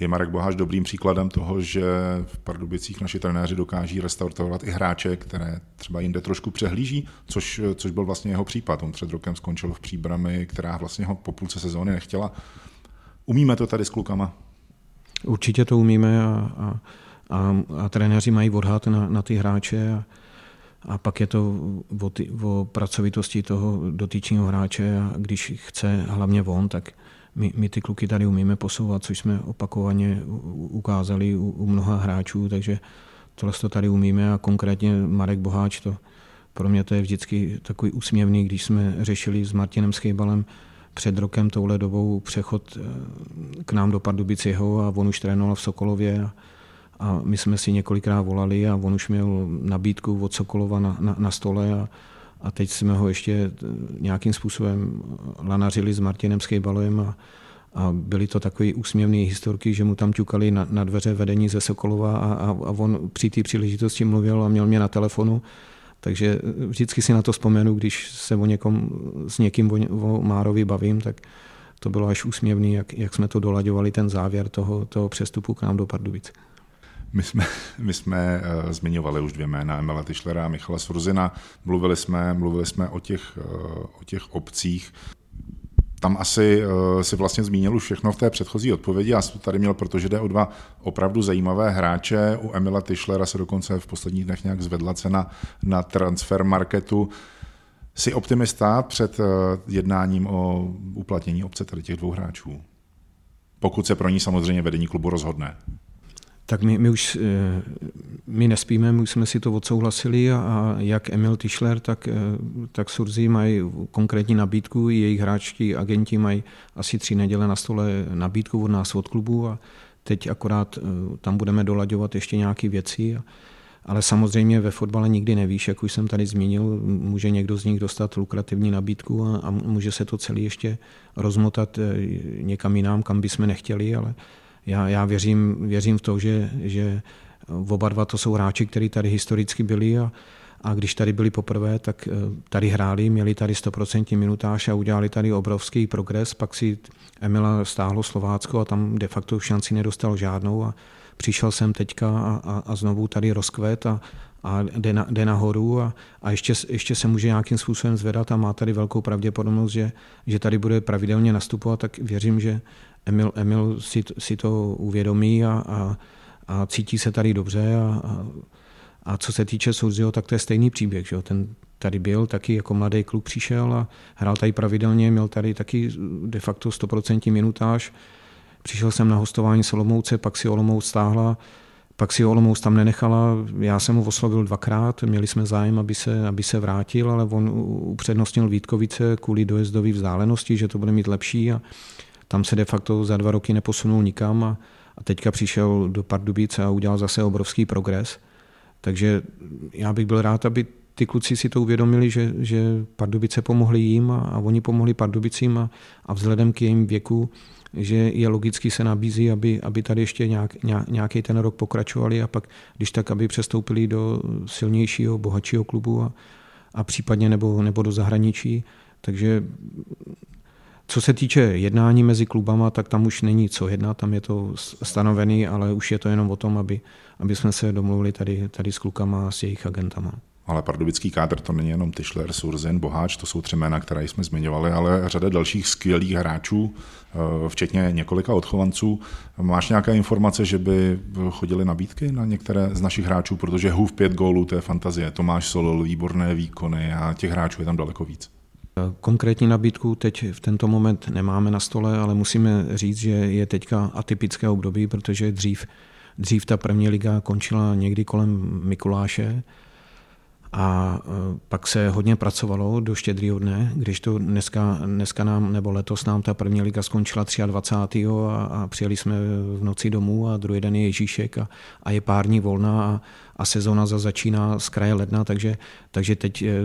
Je Marek Boháš dobrým příkladem toho, že v Pardubicích naši trenéři dokáží restaurovat i hráče, které třeba jinde trošku přehlíží, což, což byl vlastně jeho případ. On před rokem skončil v příbrami, která vlastně ho po půlce sezóny nechtěla. Umíme to tady s klukama? Určitě to umíme a, a, a, a trenéři mají odhad na, na ty hráče a, a pak je to o, ty, o pracovitosti toho dotyčního hráče a když chce hlavně on, tak my, my ty kluky tady umíme posouvat, což jsme opakovaně ukázali u, u mnoha hráčů, takže tohle to tady umíme a konkrétně Marek Boháč to pro mě to je vždycky takový úsměvný, když jsme řešili s Martinem Schejbalem před rokem touhle dobou přechod eh, k nám do Pardubic jeho a on už trénoval v Sokolově a, a my jsme si několikrát volali a on už měl nabídku od Sokolova na, na, na stole a, a teď jsme ho ještě eh, nějakým způsobem lanařili s Martinem Skejbalem a, a byly to takové úsměvné historky, že mu tam ťukali na, na dveře vedení ze Sokolova a, a, a on při té příležitosti mluvil a měl mě na telefonu takže vždycky si na to vzpomenu, když se o někom, s někým o, o Márovi bavím, tak to bylo až úsměvný, jak, jak jsme to dolaďovali, ten závěr toho, toho přestupu k nám do Pardubic. My jsme, my jsme uh, zmiňovali už dvě jména, Emila Tischlera a Michala Svruzina. Mluvili jsme, mluvili jsme o těch, uh, o těch obcích tam asi uh, si vlastně zmínil už všechno v té předchozí odpovědi. Já jsem to tady měl, protože jde o dva opravdu zajímavé hráče. U Emila Tischlera se dokonce v posledních dnech nějak zvedla cena na transfer marketu. Jsi optimista před uh, jednáním o uplatnění obce tady těch dvou hráčů? Pokud se pro ní samozřejmě vedení klubu rozhodne tak my, my už eh, my nespíme, my už jsme si to odsouhlasili a, jak Emil Tischler, tak, eh, tak Surzi mají konkrétní nabídku, jejich hráčky, agenti mají asi tři neděle na stole nabídku od nás, od klubu a teď akorát eh, tam budeme dolaďovat ještě nějaké věci. Ale samozřejmě ve fotbale nikdy nevíš, jak už jsem tady zmínil, může někdo z nich dostat lukrativní nabídku a, a může se to celé ještě rozmotat někam jinam, kam bychom nechtěli, ale já, já věřím, věřím v to, že, že oba dva to jsou hráči, kteří tady historicky byli a, a když tady byli poprvé, tak eh, tady hráli, měli tady 100% minutáž a udělali tady obrovský progres, pak si Emila stáhlo Slovácko a tam de facto šanci nedostal žádnou a přišel jsem teďka a, a, a znovu tady rozkvet a, a jde, na, jde nahoru a, a ještě, ještě se může nějakým způsobem zvedat a má tady velkou pravděpodobnost, že, že tady bude pravidelně nastupovat, tak věřím, že Emil, Emil si, si to uvědomí a, a, a cítí se tady dobře a, a, a co se týče Souzio, tak to je stejný příběh. Že? Ten tady byl, taky jako mladý kluk přišel a hrál tady pravidelně, měl tady taky de facto 100% minutáž. Přišel jsem na hostování Olomouce, pak si Olomouc stáhla pak si Olomouc tam nenechala, já jsem ho oslovil dvakrát, měli jsme zájem, aby se, aby se vrátil, ale on upřednostnil Vítkovice kvůli dojezdové vzdálenosti, že to bude mít lepší a tam se de facto za dva roky neposunul nikam a, a teďka přišel do Pardubice a udělal zase obrovský progres. Takže já bych byl rád, aby ty kluci si to uvědomili, že, že Pardubice pomohli jim a, a oni pomohli Pardubicím a, a vzhledem k jejím věku že je logicky se nabízí, aby, aby tady ještě nějak, nějaký ten rok pokračovali a pak, když tak, aby přestoupili do silnějšího, bohatšího klubu a, a případně nebo, nebo do zahraničí. Takže co se týče jednání mezi klubama, tak tam už není co jednat, tam je to stanovený, ale už je to jenom o tom, aby, aby jsme se domluvili tady, tady s klukama a s jejich agentama. Ale pardubický kádr to není jenom Tyšler, Surzin, Boháč, to jsou tři jména, které jsme zmiňovali, ale řada dalších skvělých hráčů, eh, včetně několika odchovanců. Máš nějaké informace, že by chodili nabídky na některé z našich hráčů, protože Hův pět gólů, to je fantazie. Tomáš Solol, výborné výkony a těch hráčů je tam daleko víc. Konkrétní nabídku teď v tento moment nemáme na stole, ale musíme říct, že je teďka atypické období, protože dřív, dřív ta první liga končila někdy kolem Mikuláše, a e, pak se hodně pracovalo do štědrýho dne, když to dneska, dneska nám, nebo letos nám ta první liga skončila 23. A, a přijeli jsme v noci domů a druhý den je Ježíšek a, a je pár dní volná a, a sezóna za začíná z kraje ledna, takže, takže teď je,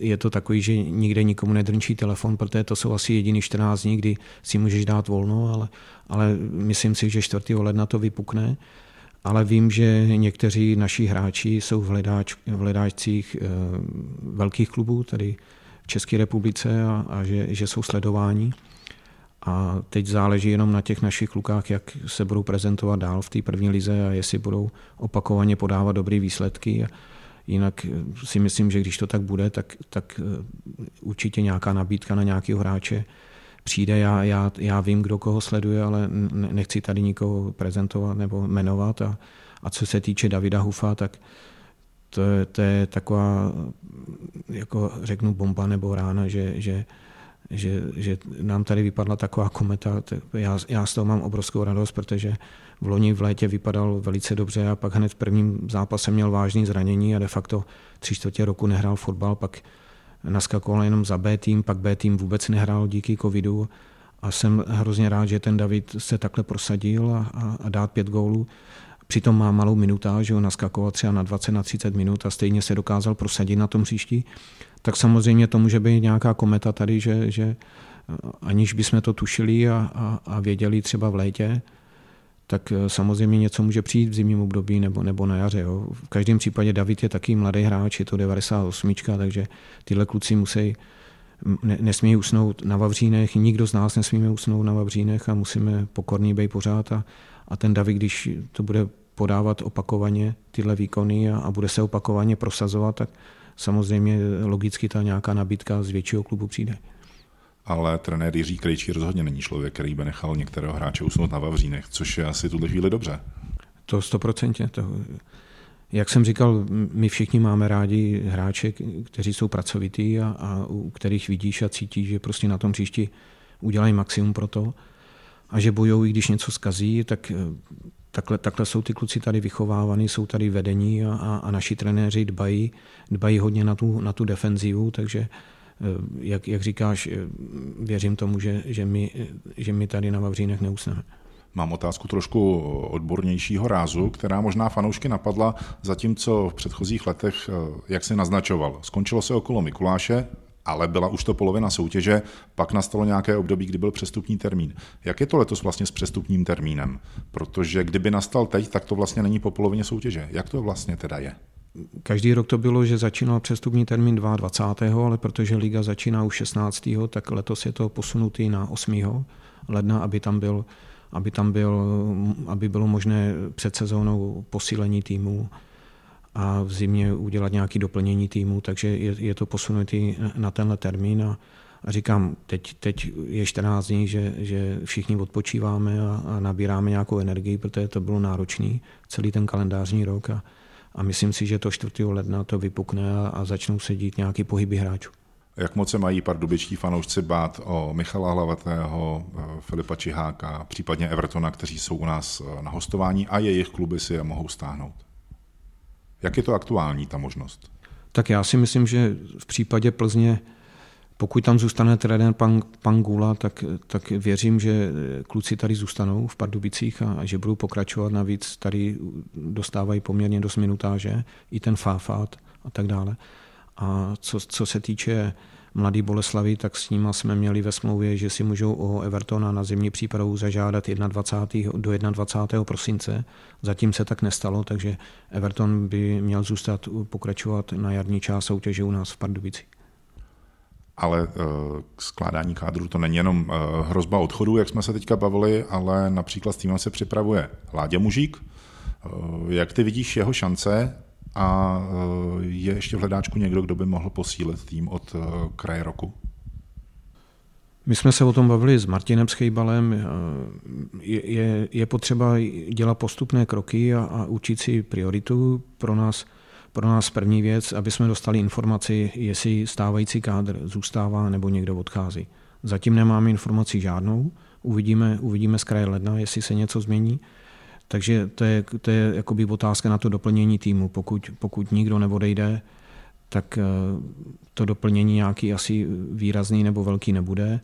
je to takový, že nikde nikomu nedrnčí telefon, protože to jsou asi jediný 14 dní, kdy si můžeš dát volno, ale, ale myslím si, že 4. ledna to vypukne ale vím, že někteří naši hráči jsou v, hledáč, v hledáčcích e, velkých klubů, tady v České republice a, a že, že jsou sledováni. A teď záleží jenom na těch našich klukách, jak se budou prezentovat dál v té první lize a jestli budou opakovaně podávat dobré výsledky. Jinak si myslím, že když to tak bude, tak, tak eh, určitě nějaká nabídka na nějakého hráče přijde, já, já, já vím, kdo koho sleduje, ale nechci tady nikoho prezentovat nebo jmenovat. A, a co se týče Davida Hufa, tak to je, to je taková, jako řeknu, bomba nebo rána, že, že, že, že nám tady vypadla taková kometa. Já, já z toho mám obrovskou radost, protože v loni v létě vypadal velice dobře a pak hned v prvním zápase měl vážné zranění a de facto tři čtvrtě roku nehrál fotbal, pak naskakoval jenom za B tým, pak B tým vůbec nehrál díky covidu a jsem hrozně rád, že ten David se takhle prosadil a, a, a dát pět gólů. Přitom má malou minutáž, že ho naskakoval třeba na 20, na 30 minut a stejně se dokázal prosadit na tom příští. Tak samozřejmě to může být nějaká kometa tady, že, že aniž bychom to tušili a, a, a věděli třeba v létě, tak eh, samozřejmě něco může přijít v zimním období nebo, nebo na jaře. Jo. V každém případě David je taky mladý hráč, je to 98, takže tyhle kluci musí ne, nesmí usnout na Vavřínech, nikdo z nás nesmíme usnout na Vavřínech a musíme pokorný být pořád a, a ten David, když to bude podávat opakovaně tyhle výkony a, a bude se opakovaně prosazovat, tak samozřejmě logicky ta nějaká nabídka z většího klubu přijde ale trenér Jiří Krejčí rozhodně není člověk, který by nechal některého hráče usnout na Vavřínech, což je asi tuhle chvíli dobře. To stoprocentně. To, jak jsem říkal, my všichni máme rádi hráče, kteří jsou pracovitý a, a u kterých vidíš a cítíš, že prostě na tom příští udělají maximum pro to a že bojují, když něco skazí, tak takhle, takhle jsou ty kluci tady vychovávaní, jsou tady vedení a, a, a naši trenéři dbají, dbají hodně na tu, na tu defenzivu, takže Eh, jak, jak říkáš, eh, věřím tomu, že, že, my, že my tady na Vavřínech neusneme. Mám otázku trošku odbornějšího rázu, která možná fanoušky napadla, zatímco v předchozích letech, eh, jak se naznačoval, skončilo se okolo Mikuláše, ale byla už to polovina soutěže, pak nastalo nějaké období, kdy byl přestupní termín. Jak je to letos vlastně s přestupním termínem? Protože kdyby nastal teď, tak to vlastně není po polovině soutěže. Jak to vlastně teda je? Každý rok to bylo, že začínal přestupní termín 22. ale protože liga začíná už 16. tak letos je to posunutý na 8. ledna, aby tam byl aby tam byl, aby bylo možné před sezónou posílení týmu a v zimě udělat nějaké doplnění týmu, takže je, je to posunutý na tenhle termín a, a říkám, teď, teď je 14 dní, že, že všichni odpočíváme a, a nabíráme nějakou energii, protože to bylo náročný celý ten kalendářní rok a, a myslím si, že to 4. ledna to vypukne a, a začnou se dít nějaký pohyby hráčů. Jak moc se mají pardubičtí fanoušci bát o Michala Hlavatého, eh, Filipa Čiháka, případně Evertona, kteří jsou u nás eh, na hostování a jejich kluby si je mohou stáhnout? Jak je to aktuální, ta možnost? Tak já si myslím, že v případě Plzně, pokud tam zůstane trenér pan, pan tak, tak věřím, že kluci tady zůstanou v Pardubicích a, a že budou pokračovat. Navíc tady dostávají poměrně dost minutáže, i ten Fáfát a tak dále. A co, co se týče mladý Boleslavy, tak s nima jsme měli ve smlouvě, že si můžou o Evertona na zimní přípravu zažádat 21. do 21. prosince. Zatím se tak nestalo, takže Everton by měl zůstat pokračovat na jarní část soutěže u nás v Pardubici. Ale uh, skládání kádru to není jenom uh, hrozba odchodu, jak jsme se teďka bavili, ale například s týmem se připravuje Láďa Mužík. Uh, jak ty vidíš jeho šance a eh, je ještě v hledáčku někdo, kdo by mohl posílit tým od eh, kraje roku? My jsme se o tom bavili s Martinem Schejbalem. Eh, je, je, je potřeba dělat postupné kroky a, a učit si prioritu. Pro nás, pro nás první věc, aby jsme dostali informaci, jestli stávající kádr zůstává nebo někdo odchází. Zatím nemáme informaci žádnou. Uvidíme, uvidíme z kraje ledna, jestli se něco změní. Takže to je, to je jakoby otázka na to doplnění týmu. Pokud, pokud nikdo neodejde, tak eh, to doplnění nějaký asi výrazný nebo velký nebude.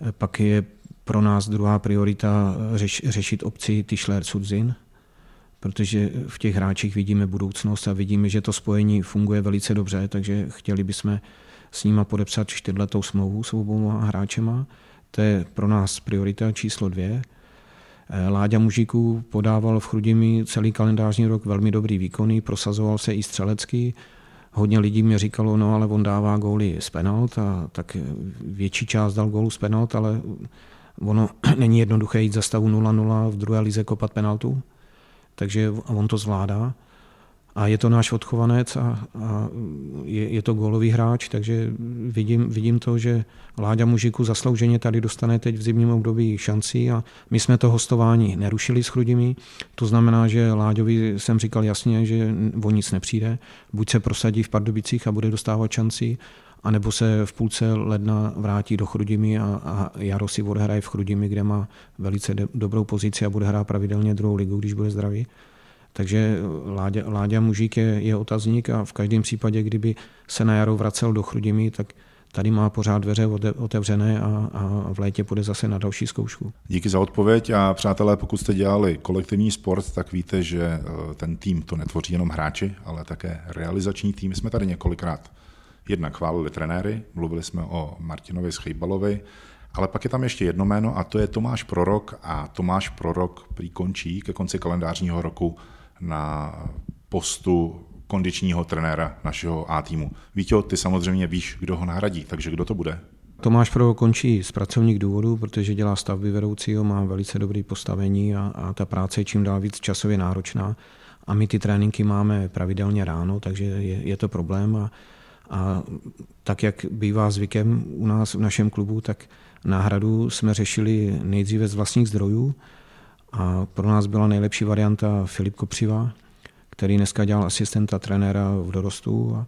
Eh, pak je pro nás druhá priorita řeš, řešit obci Tischler Sudzin, protože v těch hráčích vidíme budoucnost a vidíme, že to spojení funguje velice dobře, takže chtěli bychom s nima podepsat čtyřletou smlouvu s oboma hráčema. To je pro nás priorita číslo dvě. Eh, Láďa Mužíků podával v Chrudimi celý kalendářní rok velmi dobrý výkony, prosazoval se i střelecký. Hodně lidí mi říkalo, no ale on dává góly z penalt, a tak větší část dal gólu z penalt, ale ono není jednoduché jít za stavu 0-0 v druhé lize kopat penaltu, takže on to zvládá. A je to náš odchovanec a, a je, je to gólový hráč, takže vidím, vidím to, že Láďa Mužiku zaslouženě tady dostane teď v zimním období šanci a my jsme to hostování nerušili s Chrudimi. To znamená, že Láďovi jsem říkal jasně, že o nic nepřijde. Buď se prosadí v Pardubicích a bude dostávat šanci, anebo se v půlce ledna vrátí do Chrudimi a, a Jaro si odehraje v Chrudimi, kde má velice de, dobrou pozici a bude hrát pravidelně druhou ligu, když bude zdravý. Takže Láďa, Láďa Mužík je, je otazník a v každém případě, kdyby se na jaro vracel do Chrudimi, tak tady má pořád dveře otevřené a, a v létě půjde zase na další zkoušku. Díky za odpověď a přátelé, pokud jste dělali kolektivní sport, tak víte, že eh, ten tým to netvoří jenom hráči, ale také realizační tým. Jsme tady několikrát jednak chválili trenéry, mluvili jsme o Martinovi Schejbalovi, ale pak je tam ještě jedno jméno a to je Tomáš Prorok a Tomáš Prorok prý končí ke konci kalendářního roku na postu kondičního trenéra našeho A týmu. Víte, ty samozřejmě víš, kdo ho nahradí, takže kdo to bude? Tomáš Pro končí z pracovních důvodů, protože dělá stavby vedoucího, má velice dobré postavení a, a ta práce je čím dál víc časově náročná. A my ty tréninky máme pravidelně ráno, takže je, je to problém. A, a tak, jak bývá zvykem u nás v našem klubu, tak náhradu jsme řešili nejdříve z vlastních zdrojů, a pro nás byla nejlepší varianta Filip Kopřiva, který dneska dělal asistenta trenéra v dorostu. A,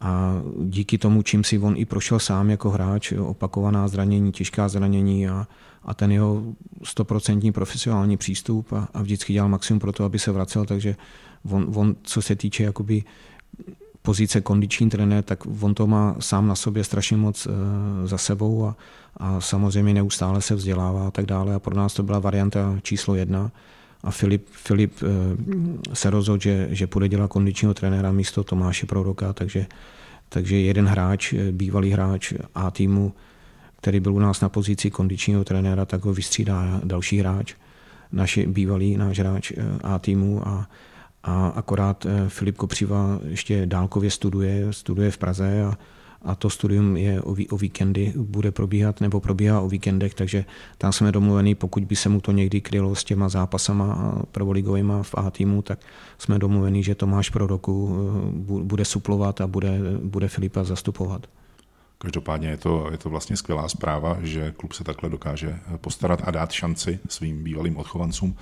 a díky tomu, čím si on i prošel sám jako hráč, opakovaná zranění, těžká zranění a, a ten jeho stoprocentní profesionální přístup a, a vždycky dělal maximum pro to, aby se vracel, takže on, on co se týče jakoby pozice kondiční trenér, tak on to má sám na sobě strašně moc e, za sebou a, a samozřejmě neustále se vzdělává a tak dále. A pro nás to byla varianta číslo jedna. A Filip, Filip e, se rozhodl, že, že půjde dělat kondičního trenéra místo Tomáše Proroka, takže, takže jeden hráč, eh, bývalý hráč A týmu, který byl u nás na pozici kondičního trenéra, tak ho vystřídá další hráč, naši bývalý náš hráč A týmu a a akorát eh, Filip Kopřiva ještě dálkově studuje, studuje v Praze a, a to studium je o, o víkendy, bude probíhat nebo probíhá o víkendech, takže tam jsme domluveni, pokud by se mu to někdy krylo s těma zápasama prvoligovýma v A týmu, tak jsme domluveni, že Tomáš pro roku eh, bude suplovat a bude, bude Filipa zastupovat. Každopádně je to, je to vlastně skvělá zpráva, že klub se takhle dokáže postarat a dát šanci svým bývalým odchovancům.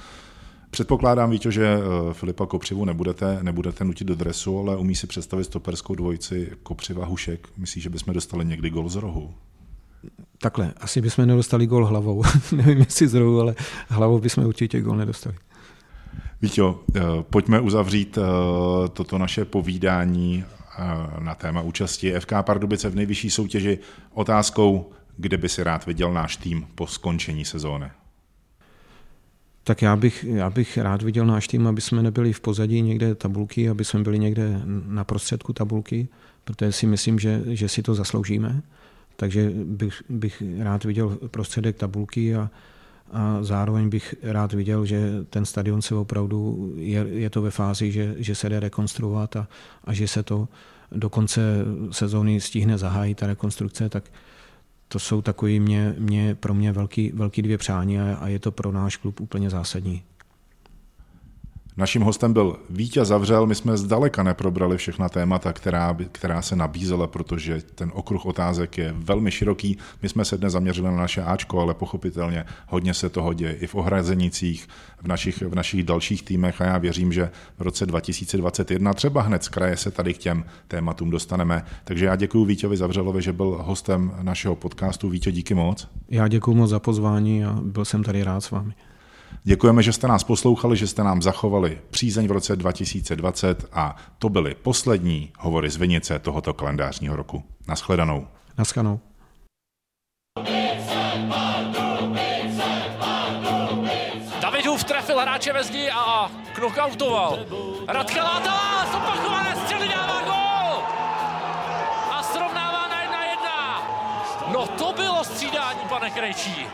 Předpokládám, Víťo, že eh, Filipa Kopřivu nebudete, nebudete nutit do dresu, ale umí si představit stoperskou dvojici Kopřiva Hušek. Myslíš, že bychom dostali někdy gol z rohu? Takhle, asi bychom nedostali gol hlavou. Nevím, jestli z rohu, ale hlavou bychom určitě gol nedostali. Víťo, eh, pojďme uzavřít eh, toto naše povídání na téma účasti FK Pardubice v nejvyšší soutěži otázkou, kde by si rád viděl náš tým po skončení sezóny. Tak já bych, já bych rád viděl náš tým, aby jsme nebyli v pozadí někde tabulky, aby jsme byli někde na prostředku tabulky, protože si myslím, že, že si to zasloužíme. Takže bych, bych rád viděl prostředek tabulky a, a zároveň bych rád viděl, že ten stadion se opravdu, je, je to ve fázi, že, že se jde rekonstruovat a, a že se to do konce sezóny stihne zahájit ta rekonstrukce, tak to jsou takový mě, mě, pro mě velký, velký dvě přání a, a je to pro náš klub úplně zásadní. Naším hostem byl Vítě Zavřel. My jsme zdaleka neprobrali všechna témata, která, která se nabízela, protože ten okruh otázek je velmi široký. My jsme se dnes zaměřili na naše Ačko, ale pochopitelně hodně se toho děje i v ohrazenicích, v našich, v našich dalších týmech a já věřím, že v roce 2021 třeba hned z kraje se tady k těm tématům dostaneme. Takže já děkuji Vítěvi Zavřelovi, že byl hostem našeho podcastu. Vítě, díky moc. Já děkuji moc za pozvání a byl jsem tady rád s vámi. Děkujeme, že jste nás poslouchali, že jste nám zachovali přízeň v roce 2020 a to byly poslední hovory z Vinice tohoto kalendářního roku. Naschledanou. Naschledanou. Davidův trefil hráče ve zdi a knockoutoval. Radka Látala, zopakované střely dává gol! A srovnává na jedna jedna. No to bylo střídání, pane Krejčí.